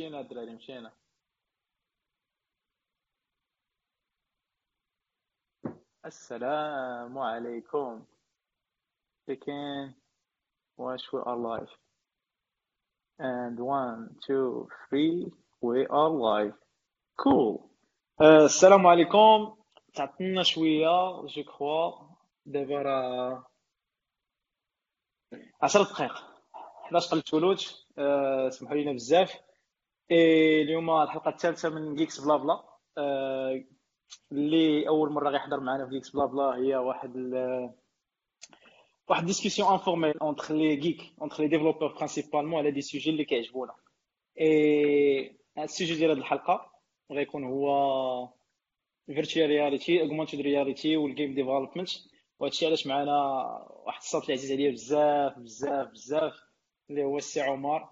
مشينا الدراري مشينا. السلام عليكم. Chicken watch we are live and one two three we are live cool. السلام عليكم تعطلنا شوية جو كخوا دابا راه عشر دقائق 11 قلت ولوج أه سمحوا لينا بزاف اليوم الحلقة الثالثة من Geeks Blabla اللي أول مرة غيحضر معنا في Geeks Blabla هي واحد واحد discussion informelle entre les geeks entre les développeurs principalement على des sujets اللي كيعجبونا. اي السوجي ديال هذه الحلقة غيكون هو virtual reality augmented reality وال game development وهادشي علاش معنا واحد الصوت اللي عزيز عليا بزاف بزاف بزاف اللي هو السي عمر.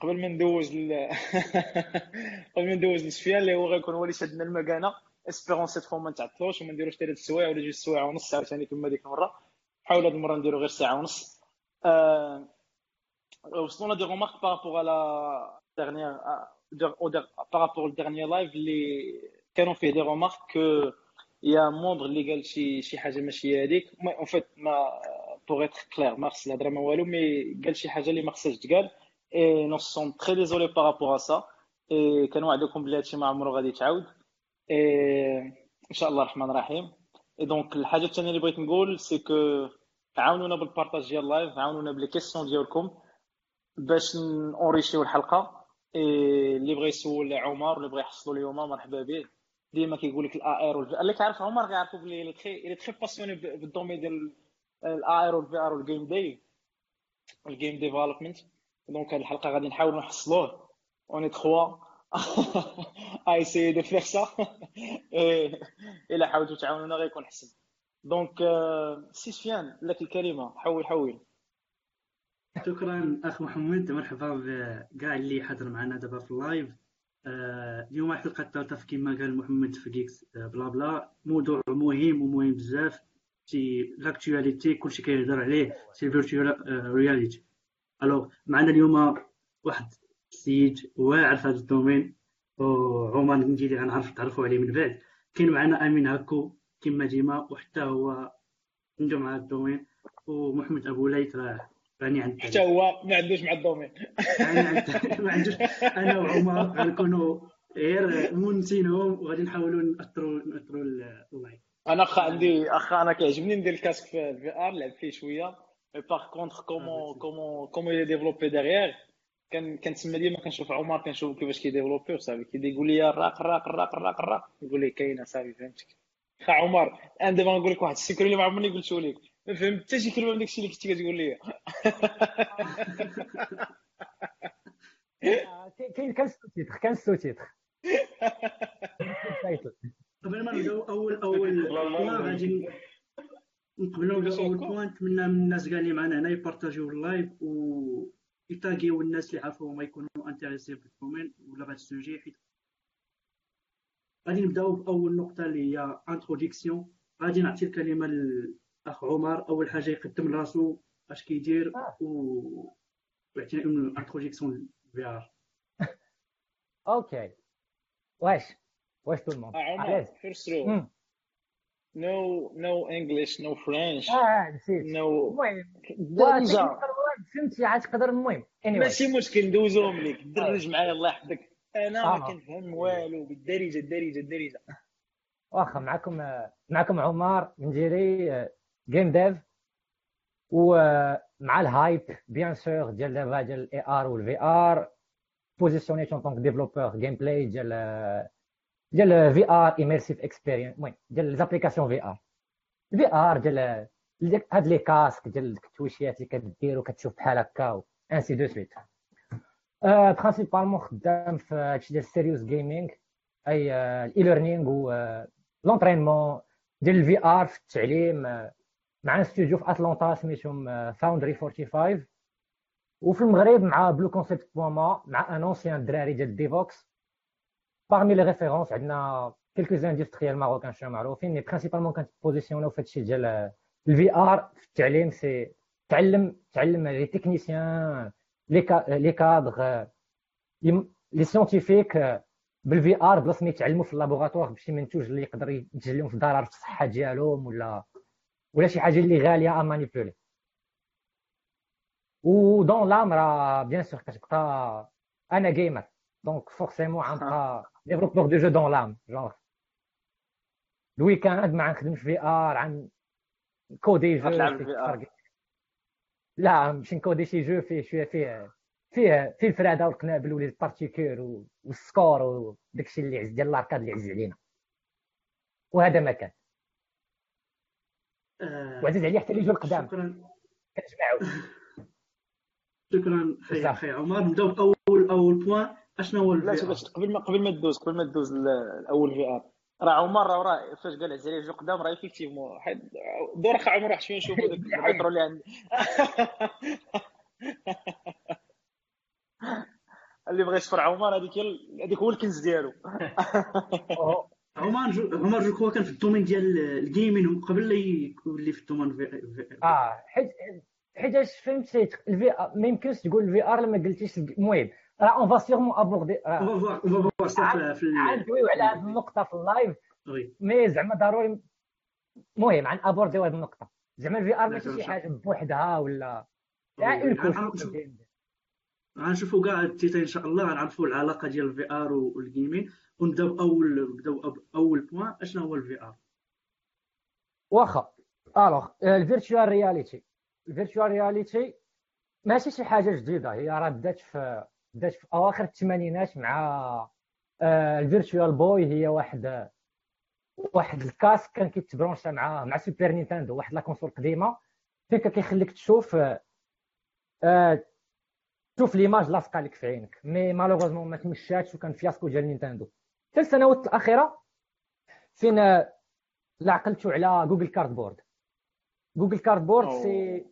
قبل ما ندوز ل... قبل ما ندوز لسفيان اللي هو غيكون هو اللي شدنا المكانة. espérons cette fois ما نتعطلوش وما نديروش ثلاث سوايع ولا جوج سوايع ونص عاوتاني كما ديك المرة. حاول هاد المرة نديرو غير ساعة ونص. أه... وصلنا دي رومارك بارابور على ديرنيير بارابور لديرنيير لايف اللي كانوا فيه دي رومارك كو يا موندر اللي قال شي شي حاجة ماشي هذيك اون فيت ما بوغ اتر كلير ما خص الهضره ما والو مي قال شي حاجة اللي ما خصهاش تقال اي نو سون تري ديزولي بارابور ا سا اي كنوعدكم بلي هادشي ما عمرو غادي يتعاود اي ان شاء الله الرحمن الرحيم اي دونك الحاجة الثانية اللي بغيت نقول سي كو عاونونا بالبارطاج ديال اللايف عاونونا بلي ديالكم باش نوريشيو الحلقة. اي اللي بغى يسول عمر اللي بغى يحصلوا اليوم مرحبا به. ديما كيقول لك الاي آر. والفي اللي كيعرف عمر كيعرفوا بلي اللي تخي اللي تخي باسيوني بالدومين ديال الاي آر والفي آر والجيم دي الجيم ديفلوبمنت دونك هاد الحلقة غادي نحاولوا نحصلوه اوني تخوا اي سي دو فيغ سا الا حاولتوا تعاونونا غيكون حسن دونك سي سفيان لك الكلمة حول حول شكرا أخ محمد مرحبا بكاع اللي حضر معنا دابا في ال live. اليوم الحلقة الثالثه كما قال محمد في Geeks Blabla. موضوع مهم ومهم بزاف. c'est l'actualité كلشي كيهضر عليه c'est virtual reality alors معنا اليوم واحد السيد واعر في هذا ال domaine وعمر نجي اللي غنعرف تعرفوا عليه من بعد. كاين معنا أمين هاكو كما ديما وحتى هو عنده مع الدومين ومحمد أبو ليث راه راني عند حتى هو ما عندوش مع الدومين. ما عندوش. أنا وعمر غنكونوا غير مونسينهم وغادي نحاولوا ناثروا نأثروا اللايف أنا اخا عندي اخا أنا كيعجبني ندير الكاسك في الفي آر نلعب فيه شوية. مي باغ كونتخ كومون كومون كومون يلي ديفلوبي ديغيغ كان كنتسمى ديما كنشوف عمر كنشوف كيفاش كيديفلوبي وصافي كيدي يقول لي الراق الراق الراق الراق الراق يقول لي كاينة صافي فهمتك خا عمر أنا دابا نقول لك واحد ال secret اللي ما عمرني قلتو لك ما فهمت حتى شي كلمه من داكشي اللي كنتي كتقول لي كاين كان sous-titre كان sous-titre قبل ما نبداو اول اول غادي نقبلوا باول point نتمنى من الناس كاع اللي معنا هنا يبارطاجيو ال live و يتاغيو الناس اللي عارفوهم يكونوا intéressés بال domaine ولا بهذا ال sujet. حيت غادي نبداو بأول نقطة اللي هي انتروديكسيون غادي نعطي الكلمة للأخ عمر. أول حاجة يقدم راسو اش كيدير و ويعطينا من انتروديكسيون في ار أوكي واش واش تو الموند عمر فيرست رو نو نو انجلش نو فرنش آه نسيت. نو المهم فهمتي عاد تقدر المهم anyway. ماشي مشكل ندوزوهم لك درج معايا الله يحفظك. أنا ما آه. كنفهم والو بالدارجه الدارجه الدارجه واخا معكم معكم عمر مجيري game dev ومع ال hype bien sûr ديال دابا ديال ال AR وال VR positionné en tant que développeur gameplay ديال ديال VR immersive experience المهم ديال les applications VR ال VR ديال هاد les casques ديال التويشيات اللي كدير وكتشوف بحال هكا ainsi de suite principalement خدام في هادشي ديال ال serious gaming et ال e-learning و l'entraînement ديال ال VR في التعليم مع استوديو في اتلانتا سميتهم Foundry 45 وفي المغرب مع Blue Concept بوما مع un ancien دراري ديال Devoxx parmi les références عندنا quelques industriels marocains شنو معروفين mais principalement كن positionner في هادشي ديال ال VR في التعليم c'est تعلم تعلم les techniciens les cadres les scientifiques بال VR بلاص ما يتعلموا في ال laboratoire بشي منتوج اللي يقدر يتجلهم لهم في في الصحه ديالهم ولا ولا شي حاجة اللي غاليه à manipuler و dans l'âme راه bien sûr كتبقى أنا gamer donc forcément غنبقى développeur de jeux dans l'âme genre ال weekend ما غنخدمش VR عن coder jeu لا باش ن coder شي jeu فيه شوية فيه فيه فيه الفراده والقنابل و les particules وال score وداكشي اللي عز ديال ال arcade اللي عز علينا وهذا ما كان آه وعزيز عليه حتى اللي يجوا القدام شكرا كنجمعوا شكرا خي خي عمر نبداو باول اول point أشنو هو لا قبل ما قبل ما تدوز قبل ما تدوز الأول في ار راه عمر راه فاش قال عز عليه جو قدام راه ايفيكتيفمون دور عمر واحد شوية نشوفوا داك البيترو اللي عندي. اللي بغى يصفر عمر هذيك هذيك هو الكنز ديالو. عمر جو عمر جو كوا كان في الدومين ديال الجيمين قبل لا يولي في الدومين في آه حيت حيت فهمت الفي ما يمكنش تقول الفي آر لما قلتيش المهم. راه اون فا سيغمون ابوردي اون فا في ندويو على هذه النقطه في اللايف مي زعما ضروري المهم عن ابورديو هذه النقطة. زعما الفي ار ماشي شي حاجة بوحدها ولا غنشوفوا كاع التيتا إن شاء الله. غنعرفوا العلاقة ديال الفي ار والجيمين. ونبداو باول نبداو أول بوان أشنو هو الفي ار واخا. alors ال virtual reality ال virtual reality ماشي شي حاجة جديدة. هي راه بدات في بدات في أواخر الثمانينات مع ال Virtual Boy هي واحد واحد ال casque كان كيت brancha مع مع Super Nintendo واحد la console قديمة. فين كان كيخليك تشوف آه شوف l'image لاصقه لك في عينك. mais malheureusement ما تمشاتش وكان fiasco ديال Nintendo في السنوات الأخيرة فين لا عقلتو على Google Cardboard Google Cardboard c'est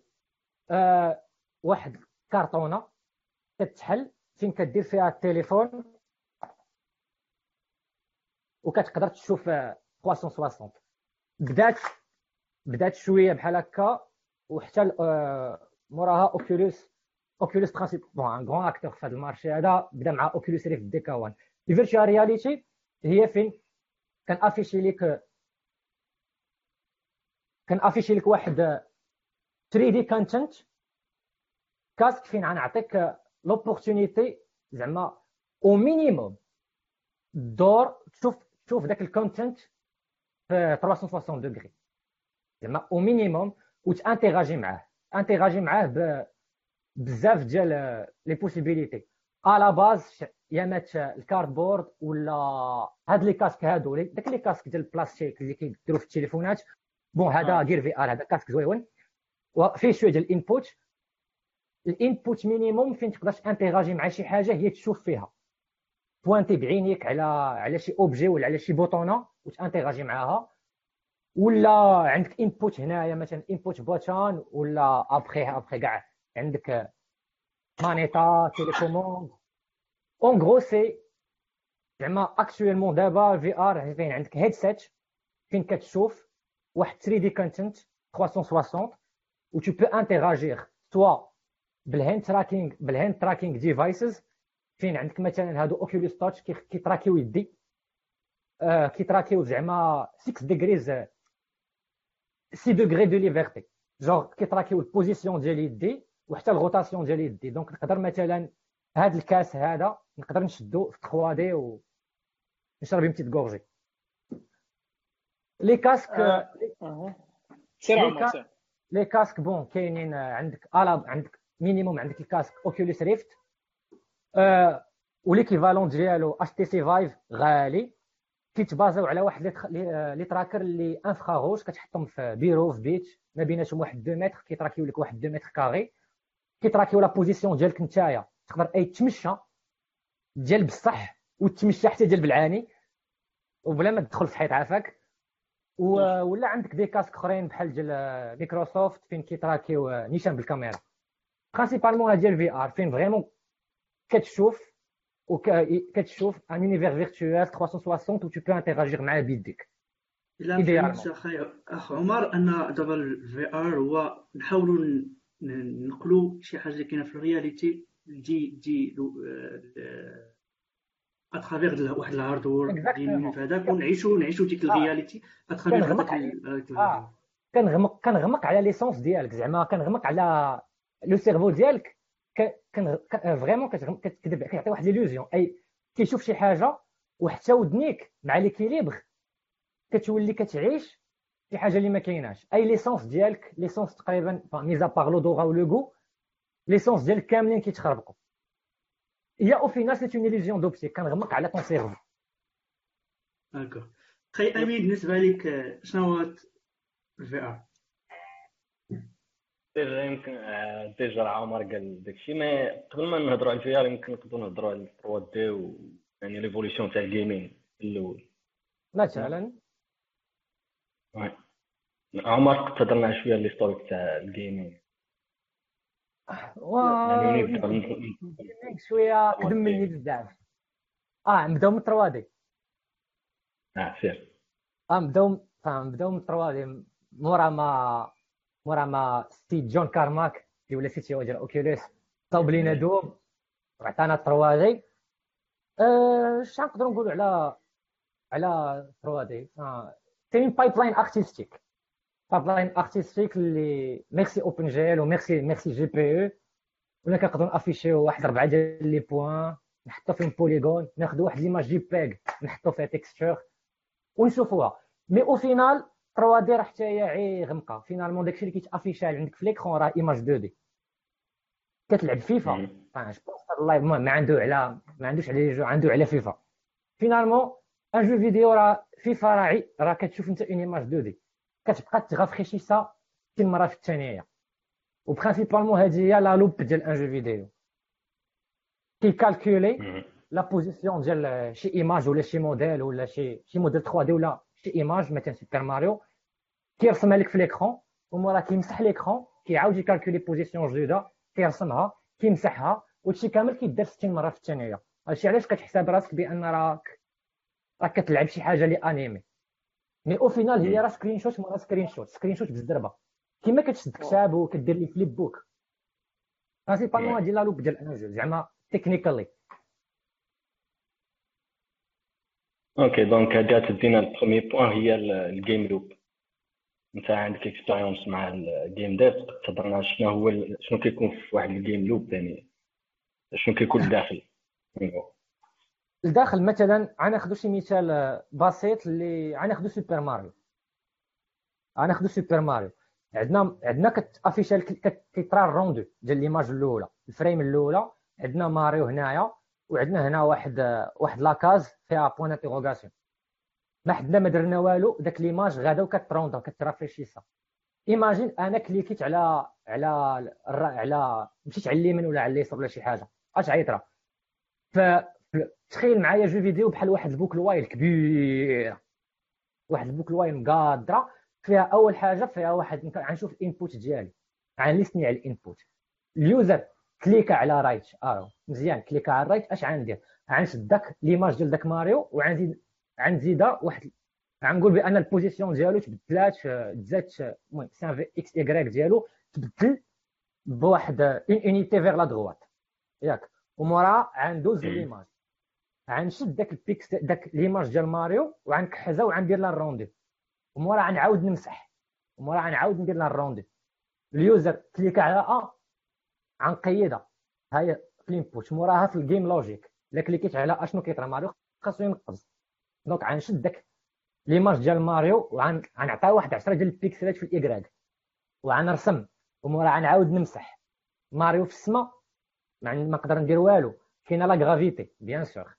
آه واحد كارطونه كتحل فين كدير فيها التليفون وكتقدر تشوف 360 بدات بدات شوية بحال هكا وحتى آه، موراها Oculus Oculus principe bon un grand acteur في هذا ال marché هذا بدا مع Oculus Rift DK 1 ال virtual reality هي فين؟ كان afficher لك كان afficher لك واحد 3 D content casque فين؟ غنعطيك l'opportunité زعما au minimum دور تشوف تشوف ذاك ال content في 360 degrés زعما au minimum وت interagir معاه. interagir معاه بزاف ديال les possibilités à base يا مات ال Cardboard ولا هاد les casques هادو داك les casques ديال البلاستيك اللي كيديروا في التليفونات bon هذا غير VR هذا casque زويون وفيه شوية ديال ال input ال input minimum فين تقدر interagir مع شي حاجة هي تشوف فيها. pointer بعينيك على على شي objet ولا على شي بوطونه وت interagir معاها. ولا عندك input هنايا مثلا input bouton ولا après après كاع. عندك manette télécommande. en gros c'est زعما actuellement دابا VR فين عندك headset فين كتشوف واحد 3 D content 360 و tu peux interagir soit بال hand tracking بال hand tracking devices فين عندك مثلا هادو Oculus Touch كي tracker يو يدي. آه كي tracker يو زعما 6 degrees 6 degrés de liberté genre كي tracker يو ال position ديال يدي وحتى ال rotation ديال يدي. donc نقدر مثلا هاد الكاس هذا نقدر نشدو في 3 D ونشرب يمتي تكورجي les casques les casques bon كاينين عندك عندك minimum عندك ال casque Oculus Rift آه و l'équivalent ديالو HTC Vive غالي. كيتبازاو على واحد les trackers اللي infrarouges كتحطهم في بيرو في بيت. ما بيناتهم واحد 2 متر كيتراكيو لك واحد 2 متر carré. كيتراكيو la position ديالك نتايا. تقدر اي تمشى ديال بصح وتمشى حتى ديال بالعاني. وبلا ما تدخل في حيط عافاك. ولا عندك des casques أخرين بحال ديال مايكروسوفت فين كيتراكيو نيشان بالكاميرا. principalement ديال VR فين vraiment كتشوف وكتشوف un univers virtuel 360 و tu peux interagir معاه بيديك الا فهمت أخي اخ عمر ان دابا ال VR هو نحاولوا نقلوا شي حاجة اللي كاينة في ال reality دي دي à travers واحد ال hardware ديالنا في هذاك ونعيشوا نعيشوا ديك ال reality à travers آه كنغمق كنغمق على les sens ديالك زعما كنغمق على le cerveau ديالك كان vraiment كتكذب كيعطي واحد l'illusion اي كيشوف شي حاجة وحتى ودنيك مع l'équilibre كتولي كتعيش شي حاجة اللي ما كايناش اي ليسونس ديالك ليسونس تقريبا ميزا باغ لودوغا ولوغو ليسونس ديالك كاملين كيتخربقوا mais au final c'est une illusion d'optique كنغمق على ton cerveau d'accord خي امين بالنسبة لك شنو هو ال VR déjà يمكن déjà عمر قال داكشي ما قبل ما نهضروا على ال VR يمكن نقدروا نهضروا على 3D و يعني l'évolution تاع ال gaming الأول. مثلا عمر قد هضرنا شوية l'historique تاع ال gaming. و شوية قدم مني بزاف. آه نبدأو من 3D. آه سير آه نبدأو نبدأو من 3 دي. مورا ما مورا ما ستيت جون كارماك اللي ولا سي أو ديال اوكيوليس صاوب لينا دوم وعطانا 3 دي اش نقدروا نقولوا على على 3 دي كاين بايب لاين ارتستيك بايب لاين ارتستيك اللي ميرسي اوبن جيل وميرسي ميرسي جي بي أو ولا كنقدروا نافيشيو واحد اربعه ديال لي بوان نحطو فيهم polygone ناخذ واحد l'image JPEG نحطو فيها texture ونشوفوها mais au final 3D راه حتى هي عي غمقة. finalement داكشي اللي كيتافيشا عندك في l'écran راه image 2D كتلعب فيفا. ال live ما عنده على ما عندوش على jeu عنده على فيفا. finalement un jeu vidéo راه فيفا راه راه كتشوف انت une image 2D كتبقى تغافخيشيسا 60 مره في الثانية و principalement هذه هي la loop ديال un jeu vidéo كيكالكولي la position ديال شي image ولا شي موديل ولا شي شي موديل 3 دي ولا شي image مثلا سوبر ماريو كيرسمها لك في l'écran ومورا كيمسح l'écran كيعاود يكالكولي position جديدة كيرسمها كيمسحها وهادشي كامل كيدار 60 مرة في الثانية هادشي علاش كتحسب راسك بأن راك راك كتلعب شي حاجة اللي animée mais au final هي راه screenshot مورا screenshot screenshot بالزربه كيما كتشد كتاب وكدير لي flip book principalement هادي la loop ديال un jeu زعما technically ok donc هادي تدينا ال premier point هي ال game loop انت عندك expérience مع ال game dev تهضرنا شنو هو شنو كيكون في واحد ال game loop يعني شنو كيكون الداخل الداخل مثلا غناخذ شي مثال بسيط اللي غناخذ سوبر ماريو غناخذ سوبر ماريو عندنا عندنا كتافيشا كيطرا ال rendu ديال l'image الاولى ال frame الاولى عندنا ماريو هنايا وعندنا هنا واحد واحد la case فيها point d'interrogation ما حدنا ما درنا والو داك l'image غادا وكتروندا كترافريشيسا imagine أنا كليكيت على على على مشيت على اليمين ولا على اليسار ولا شي حاجة. أش عيطرا ف تخيل معايا jeu vidéo بحال واحد ال boucle while كبيره واحد ال boucle while مقادرة. فيها أول حاجة فيها واحد غنشوف ال input ديالي. غنليسني على ال input. ال user كليكا على right آه مزيان. كليكا على right أش غندير غنشد داك l'image ديال داك ماريو وغنزيد غنزيدها واحد غنقول بأن ال position ديالو تبدلات تزادت المهم سان في x i grec ديالو تبدل بواحد une unité vers la droite. ياك. ومورا غندوز l'image غنشد داك ال pix داك l'image ديال ماريو وغنكحزها وغندير لها ال rendu ومورا غنعاود نمسح. ومورا غنعاود ندير لها ال rendu ال user كليك على أ غنقيدها ها هي في ال input موراها في ال game logic الا كليكيت على أشنو كيطرا ماريو؟ خاصو ينقز. donc غنشد داك l'image ديال ماريو وغنعطيها واحد 10 ديال البيكسلات في ال i grec وغنرسم ومورا غنعاود نمسح. ماريو في السماء ما نقدر ندير والو. كاينة la gravité bien sûr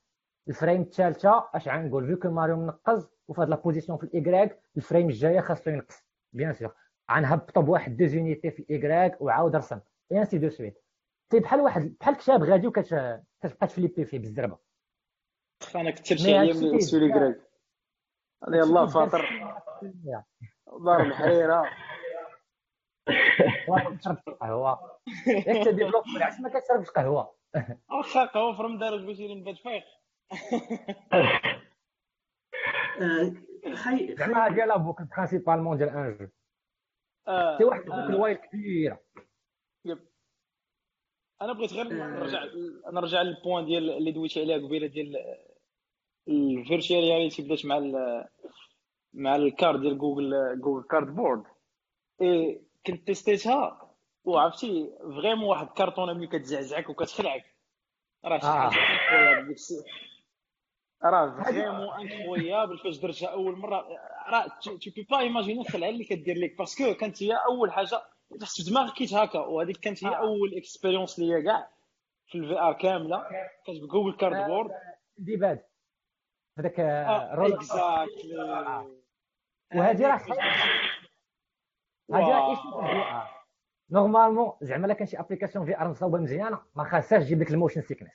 ال frame الثالثة أش غنقول vu que ماريو منقز وفي هاد la position في ال i grec ال frame الجاية خاصو ينقص. bien sûr غنهبطو بواحد deux unités في ال i grec وعاود رسم. et ainsi de suite c'est بحال واحد بحال كتاب غادي وكتبقى تفليبي فيه بالزربة. أنا كنت تمشي أيام السولي كراك يلاه فاطر. دار الحريره تشرب قهوه ياك تديفلوب علاش ما كتشربش قهوة. واخا قهوه في رمضان باش نبات فايق زعما هادي لا بوك برينسيبالمون ديال ان جو سي واحد البوك الوايل كبيرة. أنا بغيت غير نرجع نرجع للبوان ديال اللي دويتي عليها قبيلة ديال ال virtual reality بدات مع ال مع ال card ديال Google Google Cardboard et كنت test يتها وعرفتي vraiment واحد كارطونه ملي كتزعزعك وكتخلعك. راه شي آه. حاجة راه vraiment incroyable فاش درتها أول مرة. راه tu peux pas imaginer الخلعة اللي كدير لك parce que كانت هي أول حاجة في دماغك كيتهاكا وهذيك كانت هي آه. أول expérience ليا كاع في ال VR كامله كانت ب Google Cardboard ديباد هذاك رول exactly وهذه راه هذه راه issue في ال VR normalement زعما الا كان شي application VR مصاوبه مزيانة ما خاصهاش تجيب لك ال motion sickness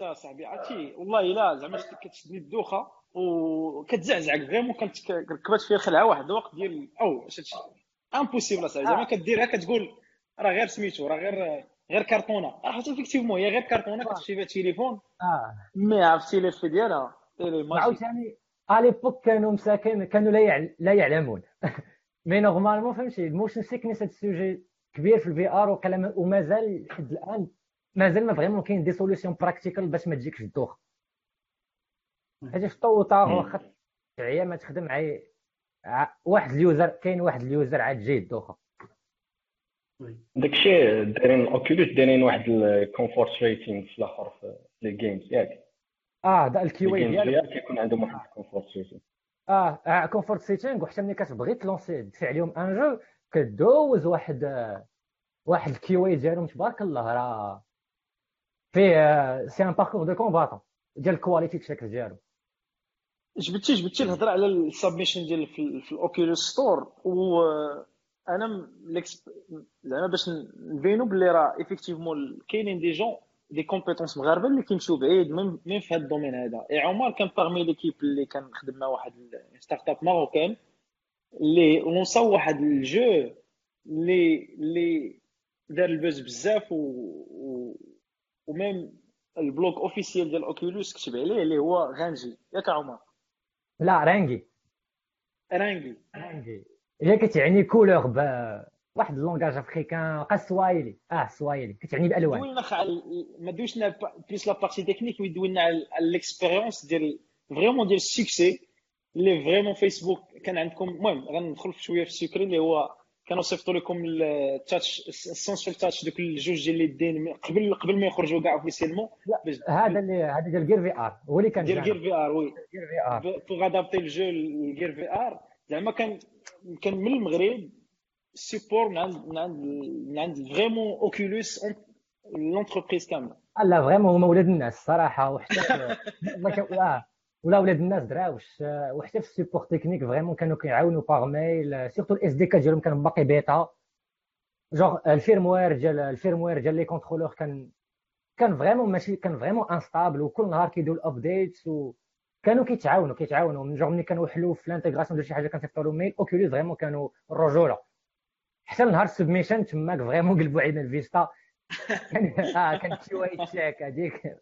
يا صاحبي عرفتي؟ والله إلا زعما كتشدني الدوخة وكتزعزعك vraiment كانت ركبت فيها خلعة واحد الوقت ديال أو impossible اصاحبي زعما كديرها كتقول راه غير سميتو راه غير غير كرتونة. راه حتى effectivement هي غير كرتونة كتمشي فيها التليفون. آه. mais عرفتي لي ديالها؟ إلي ماجيك وعاوتاني à l'époque كانوا مساكن كانوا لا يعل... لا يعلمون. mais normalement فهمتي ال motion sickness هذا ال sujet كبير في ال VR وقال ومازال لحد الآن مازال ما vraiment كاين des solutions practical باش ما تجيكش الدوخه حيت في الطوطار واخا عيا ما تخدم عي واحد ال user كاين واحد ال user عاد جاي الدوخه داكشي دايرين Oculus دايرين واحد ال comfort rating في الآخر في les games ياك. آه دا ال QA ال games ديالو ديالك. كيكون عندهم واحد ال comfort rating آه comfort setting وحتى ملي كتبغي ت lancer تدفع عليهم un jeu كدوز واحد آه، واحد ال QA ديالهم. تبارك الله راه فيه c'est un parcours du combattant ديال ال quality الشكل ديالو. جبتي جبتي الهضرة على ال submission ديال في, في ال Oculus Store. م- الإكس- زعما باش نبينوا باللي راه effectivement كاينين des gens des compétences مغاربة اللي كيمشيو بعيد même même في هذا ال domaine هذا. اي عمر كان parmi l'équipe اللي كنخدم مع واحد startup marocaine اللي lanc او واحد ال jeu اللي اللي دار ال buzz بزاف و, و... و même ال blog officiel ديال Oculus كتب عليه اللي هو غانجي ياك عمر؟ لا Rangi. Rangi. رانجي. هي كتعني couleur ب واحد ال langage africain قا سوايلي. آه سوايلي. كتعني بألوان. دوينا على ما با- بليس la partie technique mais دوينا على l'expérience ديال vraiment ديال ال succès اللي vraiment فيسبوك كان عندكم. المهم غندخل شوية في ال secret اللي هو كانوا صيفطوا لكم ال touch ال sensor touch دوك الجوج ديال اليدين قبل قبل ما يخرجوا كاع officiellement هذا اللي هذا ديال Gear VR هو اللي كان ديال غير VR oui. Gear VR pour adapter ال jeu ل Gear VR زعما كان كان من المغرب ال support من عند من عند من عند vraiment Oculus l'entreprise كاملة. لا vraiment هما ولاد الناس الصراحه وحتى ولا ولاد الناس دراوش وحتى في ال support technique vraiment كانوا كيعاونوا par mail surtout ال SDK ديالهم كان باقي beta. genre ال firmware ديال ال firmware ديال les contrôleurs كان كان vraiment ماشي كان vraiment instable وكل نهار كيديروا ال updates وكانوا كيتعاونوا كيتعاونوا. من جونغ ملي كانوا حلو في ال intégration ديال شي حاجة كنصيفطوا لهم mail Oculus vraiment كانوا الرجوله حتى نهار ال submission تماك vraiment قلبوا علينا الفيستا. كان كان QA check هذيك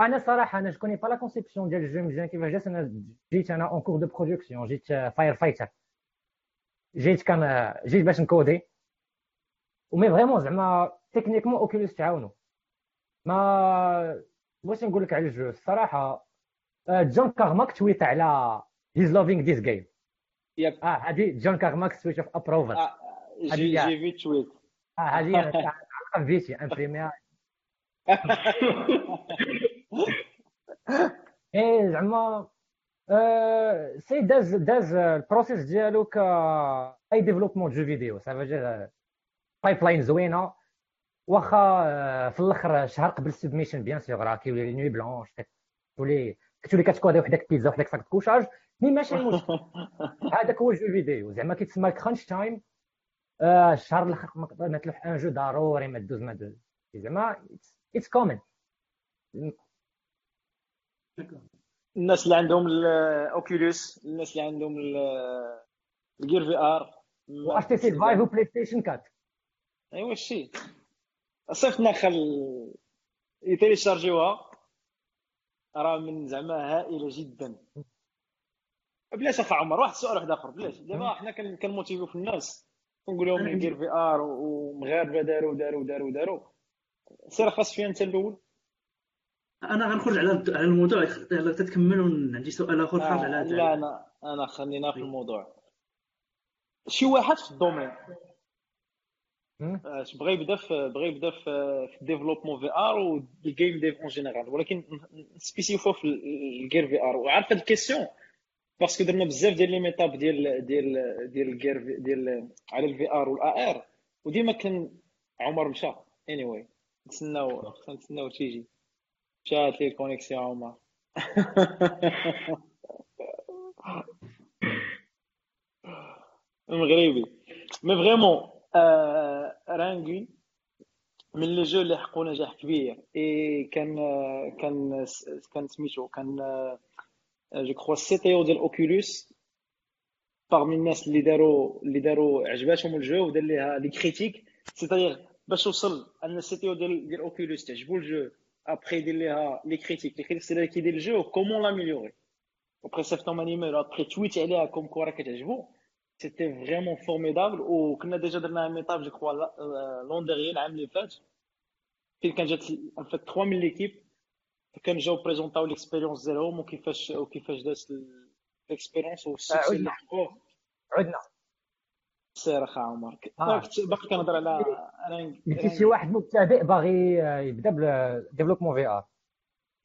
أنا صراحة أنا جو با لا كونسيبسيون ديال الجو مزيان كيفاش جات أنا جيت أنا اون كور دو برودكسيون جيت فاير فايتر جيت كان جيت باش نكودي ومي فريمون زعما تكنيكمون اوكيوليس تعاونوا ما واش نقول لك على الجو الصراحه جون كارماك تويت على هيز لافينغ ذيس جيم آه هذه جون كارماك سويتش اوف ابروفال آه، جي جي في تويت آه هذه فيتي امبريميها إيه زعما آه، سي داز داز البروسيس ديالو ك اي ديفلوبمون جو فيديو سافا جير بايب لاين زوينة. واخا آه، في الأخر شهر قبل السبميشن بيان سيغ راه كيولي نوي بلونش تولي كتولي كتكودي وحدك بيتزا وحدك ساك كوشاج مي ماشي مشكل هذاك هو الجو فيديو زعما كيتسمى الكرانش تايم آه، الشهر الأخر ما تلوح ان جو ضروري ما دوز ما دوز. زعما اتس كومن الناس اللي عندهم الاوكيولوس الناس اللي عندهم الجير في ار واش تي سي فايف وبلاي ستيشن 4 ايوا الشيء صيفطنا خل يتيليشارجيوها راه من زعما هائلة جدا. بلاش اخ عمر واحد السؤال واحد آخر بلاش. دابا حنا كن- كنموتيفيو في الناس. كنقول لهم ال Gear VR ومغاربة داروا داروا داروا داروا سير خاص فيها أنت الأول. أنا غنخرج على على الموضوع يلا تتكملوا عندي سؤال آخر خارج على آه لا أنا أنا خلينا في الموضوع. شي واحد في ال domaine. آه، بغى يبدا في بغى يبدا في ال développement VR وال game dev en général ولكن spécifique في ال Gear VR وعارف هاد ال question parce que درنا بزاف ديال les meetups ديال ديال ديال ال Gear ديال على ال VR والا ار وديما كان عمر مشى. anyway نتسناو نتسناو تيجي مشات لي ال connexion عمر. المغربي mais vraiment rangé من les jeux اللي حققوا نجاح كبير اي كان كان كان سميتو كان je crois ال CTO ديال Oculus parmi الناس اللي داروا اللي داروا عجباتهم ال jeu ودار ليها les critiques c'est-à-dire باش وصل ان ال CTO ديال ديال Oculus تعجبو ال jeu après يدير ليها les critiques les critiques سي كيدير ال jeu comment l'améliorer و après سيفتهم un email après tweet عليها comme quoi راه كتعجبو c'était vraiment formidable وكنا déjà درنا un meetup je crois l'an dernier العام اللي فات فين كان جات en fait 3 من les équipes كان جاو بريزونطاو l'expérience ديالهم وكيفاش وكيفاش دازت ال expérience وال succès اللي حقوه عدنا سير اخا عمر. آه. باقي كنهضر على قلتي شي واحد مبتدئ باغي يبدا بال développement VR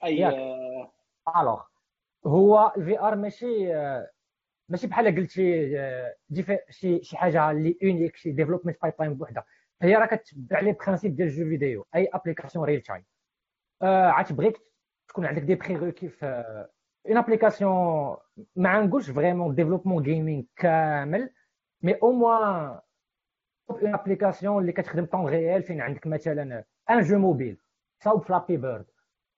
et alors هو ال VR ماشي ماشي بحال قلتي شي شي حاجة اللي unique شي development pipeline بوحدها هي راه كتبع les principes ديال ال jeu vidéo et application real time عاد بغيت تكون عندك des prérequis في une application ما نقولش vraiment développement gaming كامل mais au moins une application اللي كتخدم temps réel فين عندك مثلا un jeu mobile صاوب Flappy Bird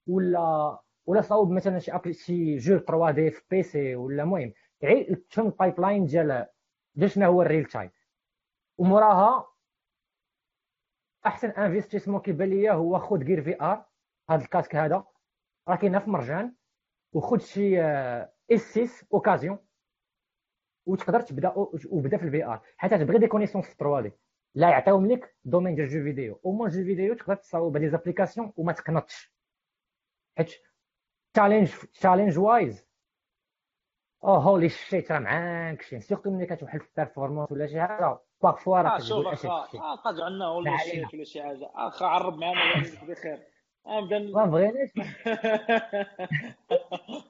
ولا ولا صاوب مثلا شي appli شي jeu 3D في PC ولا المهم غير تفهم ال pipeline ديال ديال شنو هو ال real time وموراها احسن investissement كيبان ليا هو خذ غير VR هذا ال casque هذا راه كاينة في مرجان وخذ شي S6 occasion وتقدر تبدا وبدا في ال VR حيت تبغي des connaissances في 3D لا يعطيهم لك domaine ديال ال jeu vidéo. au moins jeu vidéo تقدر تصاوب les applications وما تقنطش. حيت challenge challenge wise oh holy shit راه معاك شي. surtout ملي كتوحل في ال performance ولا شي حاجة parfois راه كتقول أشي آه قاد عندنا holy shit ولا شي حاجة. اخا عرب معنا بخير. ابدا ما بغيناش.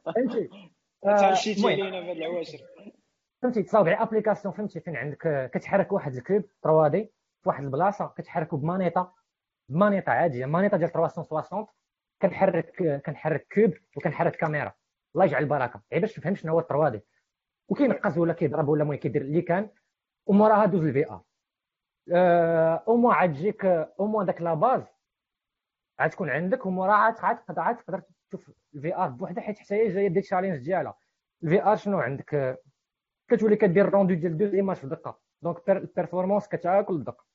فهمتي؟ تعشيتي علينا بهاد العواشر. فهمتي تصاوب على application فهمتي فين عندك كتحرك واحد ال cube 3D في واحد البلاصة كتحركو بمانيطة بمانيطة عادية مانيطة ديال 360 كنحرك كنحرك cube وكنحرك كاميرا. الله يجعل البركة. غير باش تفهم شنو هو 3D وكينقز ولا كيضرب ولا المهم كيدير اللي كان وموراها دوز ال VR. au moins عاد تجيك au moins داك la base عاد تكون عندك وموراها عاد تقدر تشوف ال VR بوحدها حيت حتى هي جاية ديك ال challenge ديالها. ال VR شنو عندك؟ كتولي كدير ال rendu ديال deux images في دقة. donc ال performance كتاكل الدقه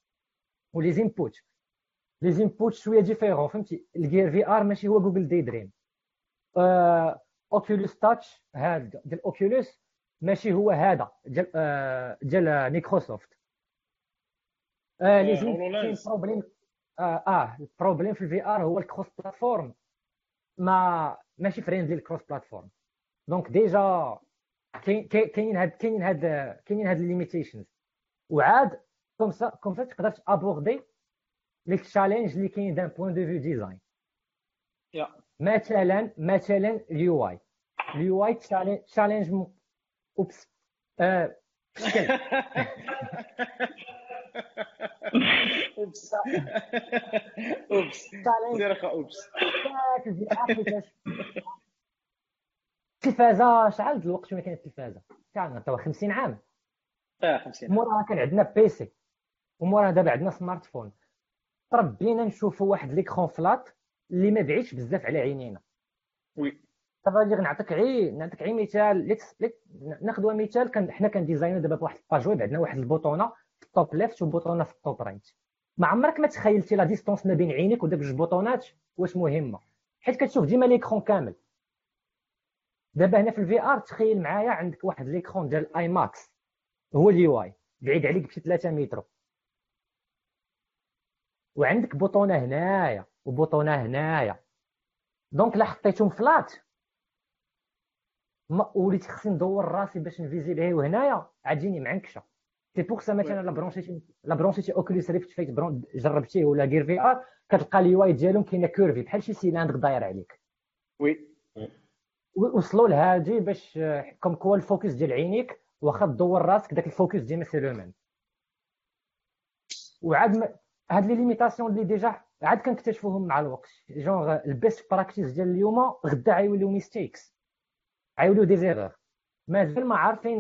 و les inputs les inputs شوية différents فهمتي؟ ال Gear VR ماشي هو Google Daydream Oculus Touch هذا ديال Oculus ماشي هو هذا. ديال آه ديال مايكروسوفت آه لي زين problème آه, آه ال problème في ال VR هو ال cross platform ما ماشي friendly ال cross platform donc déjà كاينين هاد كاينين هاد كاينين هاد ال limitations وعاد comme ça comme ça تقدر تابوردي les challenges اللي كاين d'un point de vue design مثلا مثلا ال UI ال UI challenge oops آه شكل oops oops دير oops التلفازة شحال د الوقت فين كانت التلفازة؟ كان تو 50 عام. آه 50 موراها كان عندنا PC وموراها دابا عندنا smartphone. تربينا نشوفوا واحد l'écran flat اللي ما بعيدش بزاف على عينينا. oui. دابا اللي نعطيك غير نعطيك غير مثال ناخذوا مثال. كان حنا كنديزاينو دابا بواحد ال page web عندنا واحد البوطونة في ال top left وبوطونه في ال top right ما عمرك ما تخيلتي la distance ما بين عينيك وداك جوج بوطونات؟ واش مهمة؟ حيت كتشوف ديما l'écran كامل. دابا هنا في ال VR تخيل معايا عندك واحد l'écran ديال IMAX هو ال UI بعيد عليك بشي 3 متر. وعندك بوطونة هنايا وبوطونة هنايا. donc لا حطيتهم flat ما وليت خصني ندور راسي باش نفيزي لهي وهنايا عاد تجيني معنكشه c'est pour ça مثلا لا برونشيتي لا برونشيتي Oculus Rift فايت جربتيه ولا غير VR كتلقى ال yeux ديالهم كاينة courbée بحال شي سيلاندر داير عليك. Oui وصلوا لهادي باش comme quoi ال focus ديال عينيك واخا تدور راسك داك ال focus ديما c'est le même وعاد هاد les limitations اللي déjà عاد كنكتشفوهم مع الوقت. genre ال best practice ديال اليوم غدا غيوليو mistakes غيوليو des erreurs مازال ما عارفين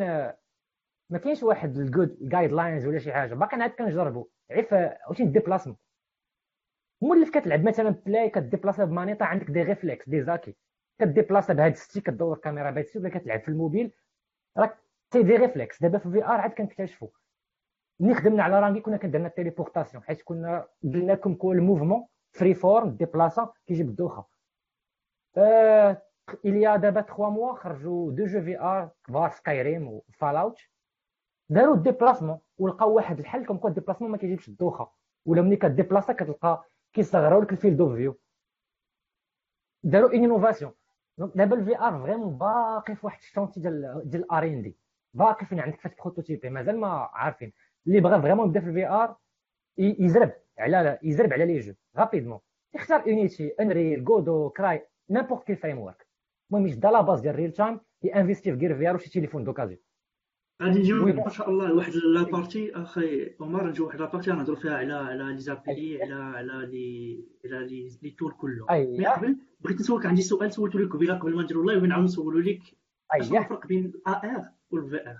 ما كاينش واحد ال good guidelines ولا شي حاجة. باقي عاد كنجربوا عيف واش déplacement مولف كتلعب مثلا Play كت déplaça بمانيطة عندك des réflexes déjà acquis كت déplaça بهاد stick كدور الكاميرا بهاد stick ولا كتلعب في الموبيل راك t'as des réflexes دابا في VR عاد كنكتشفوا ملي خدمنا على رانغي كنا كنديرنا ال téléportation حيت كنا قلنا لكم كل ال mouvement free form déplaça كيجيب الدوخة. آه اليا دابا 3 mois خرجوا deux jeux VR كبار Skyrim و Fallout داروا ال déplacement ولقاو واحد الحل comme quoi ال déplacement ما كيجيبش الدوخة. ولا ملي كت déplaça كتلقى كيصغروا لك ال field of view داروا innovation donc دابا ال VR vraiment باقي في واحد ال chantier ديال ديال ال R&D باقي فين عندك؟ فاش prototyper مازال ما عارفين. اللي بغى vraiment يبدا في ال VR يزرب على يزرب على les jeux. Rapidement يختار Unity Unreal Godot Cry n'importe quel framework المهم يشد la base ديال real time ي investi في غير VR وشي تليفون d'occasion غادي نجيو إن شاء الله لواحد la partie أخي عمر نجيو واحد la partie غنهضروا فيها على على les appeler على على لي على لي لي تول كله mais قبل بغيت نسولك عندي سؤال سولته لك قبيلة قبل ما نديرو اللايف ونعاود نسولو لك. شنو الفرق بين ال AR وال VR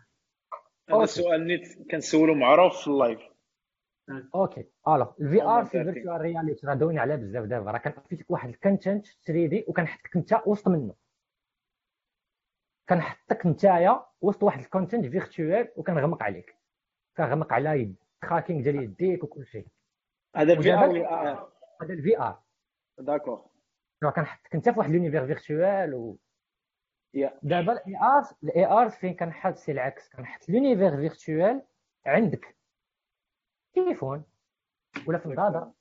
هذا السؤال نيت كنسولو معروف في ال live. OK. Alors ال VR في virtual reality راه دوينا عليها بزاف دابا. راه كنعطيك واحد ال content 3D وكنحطك أنت وسط منه. كنحطك نتايا وسط واحد ال content virtuel وكنغمق عليك. كنغمق على يد tracking ديال يديك وكل شيء. هذا ال VR ولا AR هذا ال VR d'accord. كنحطك انت في واحد l'univers virtuel و دابا ال AR ال AR فين كنحط c'est العكس كنحط l'univers virtuel عندك. تليفون ولا في النظاره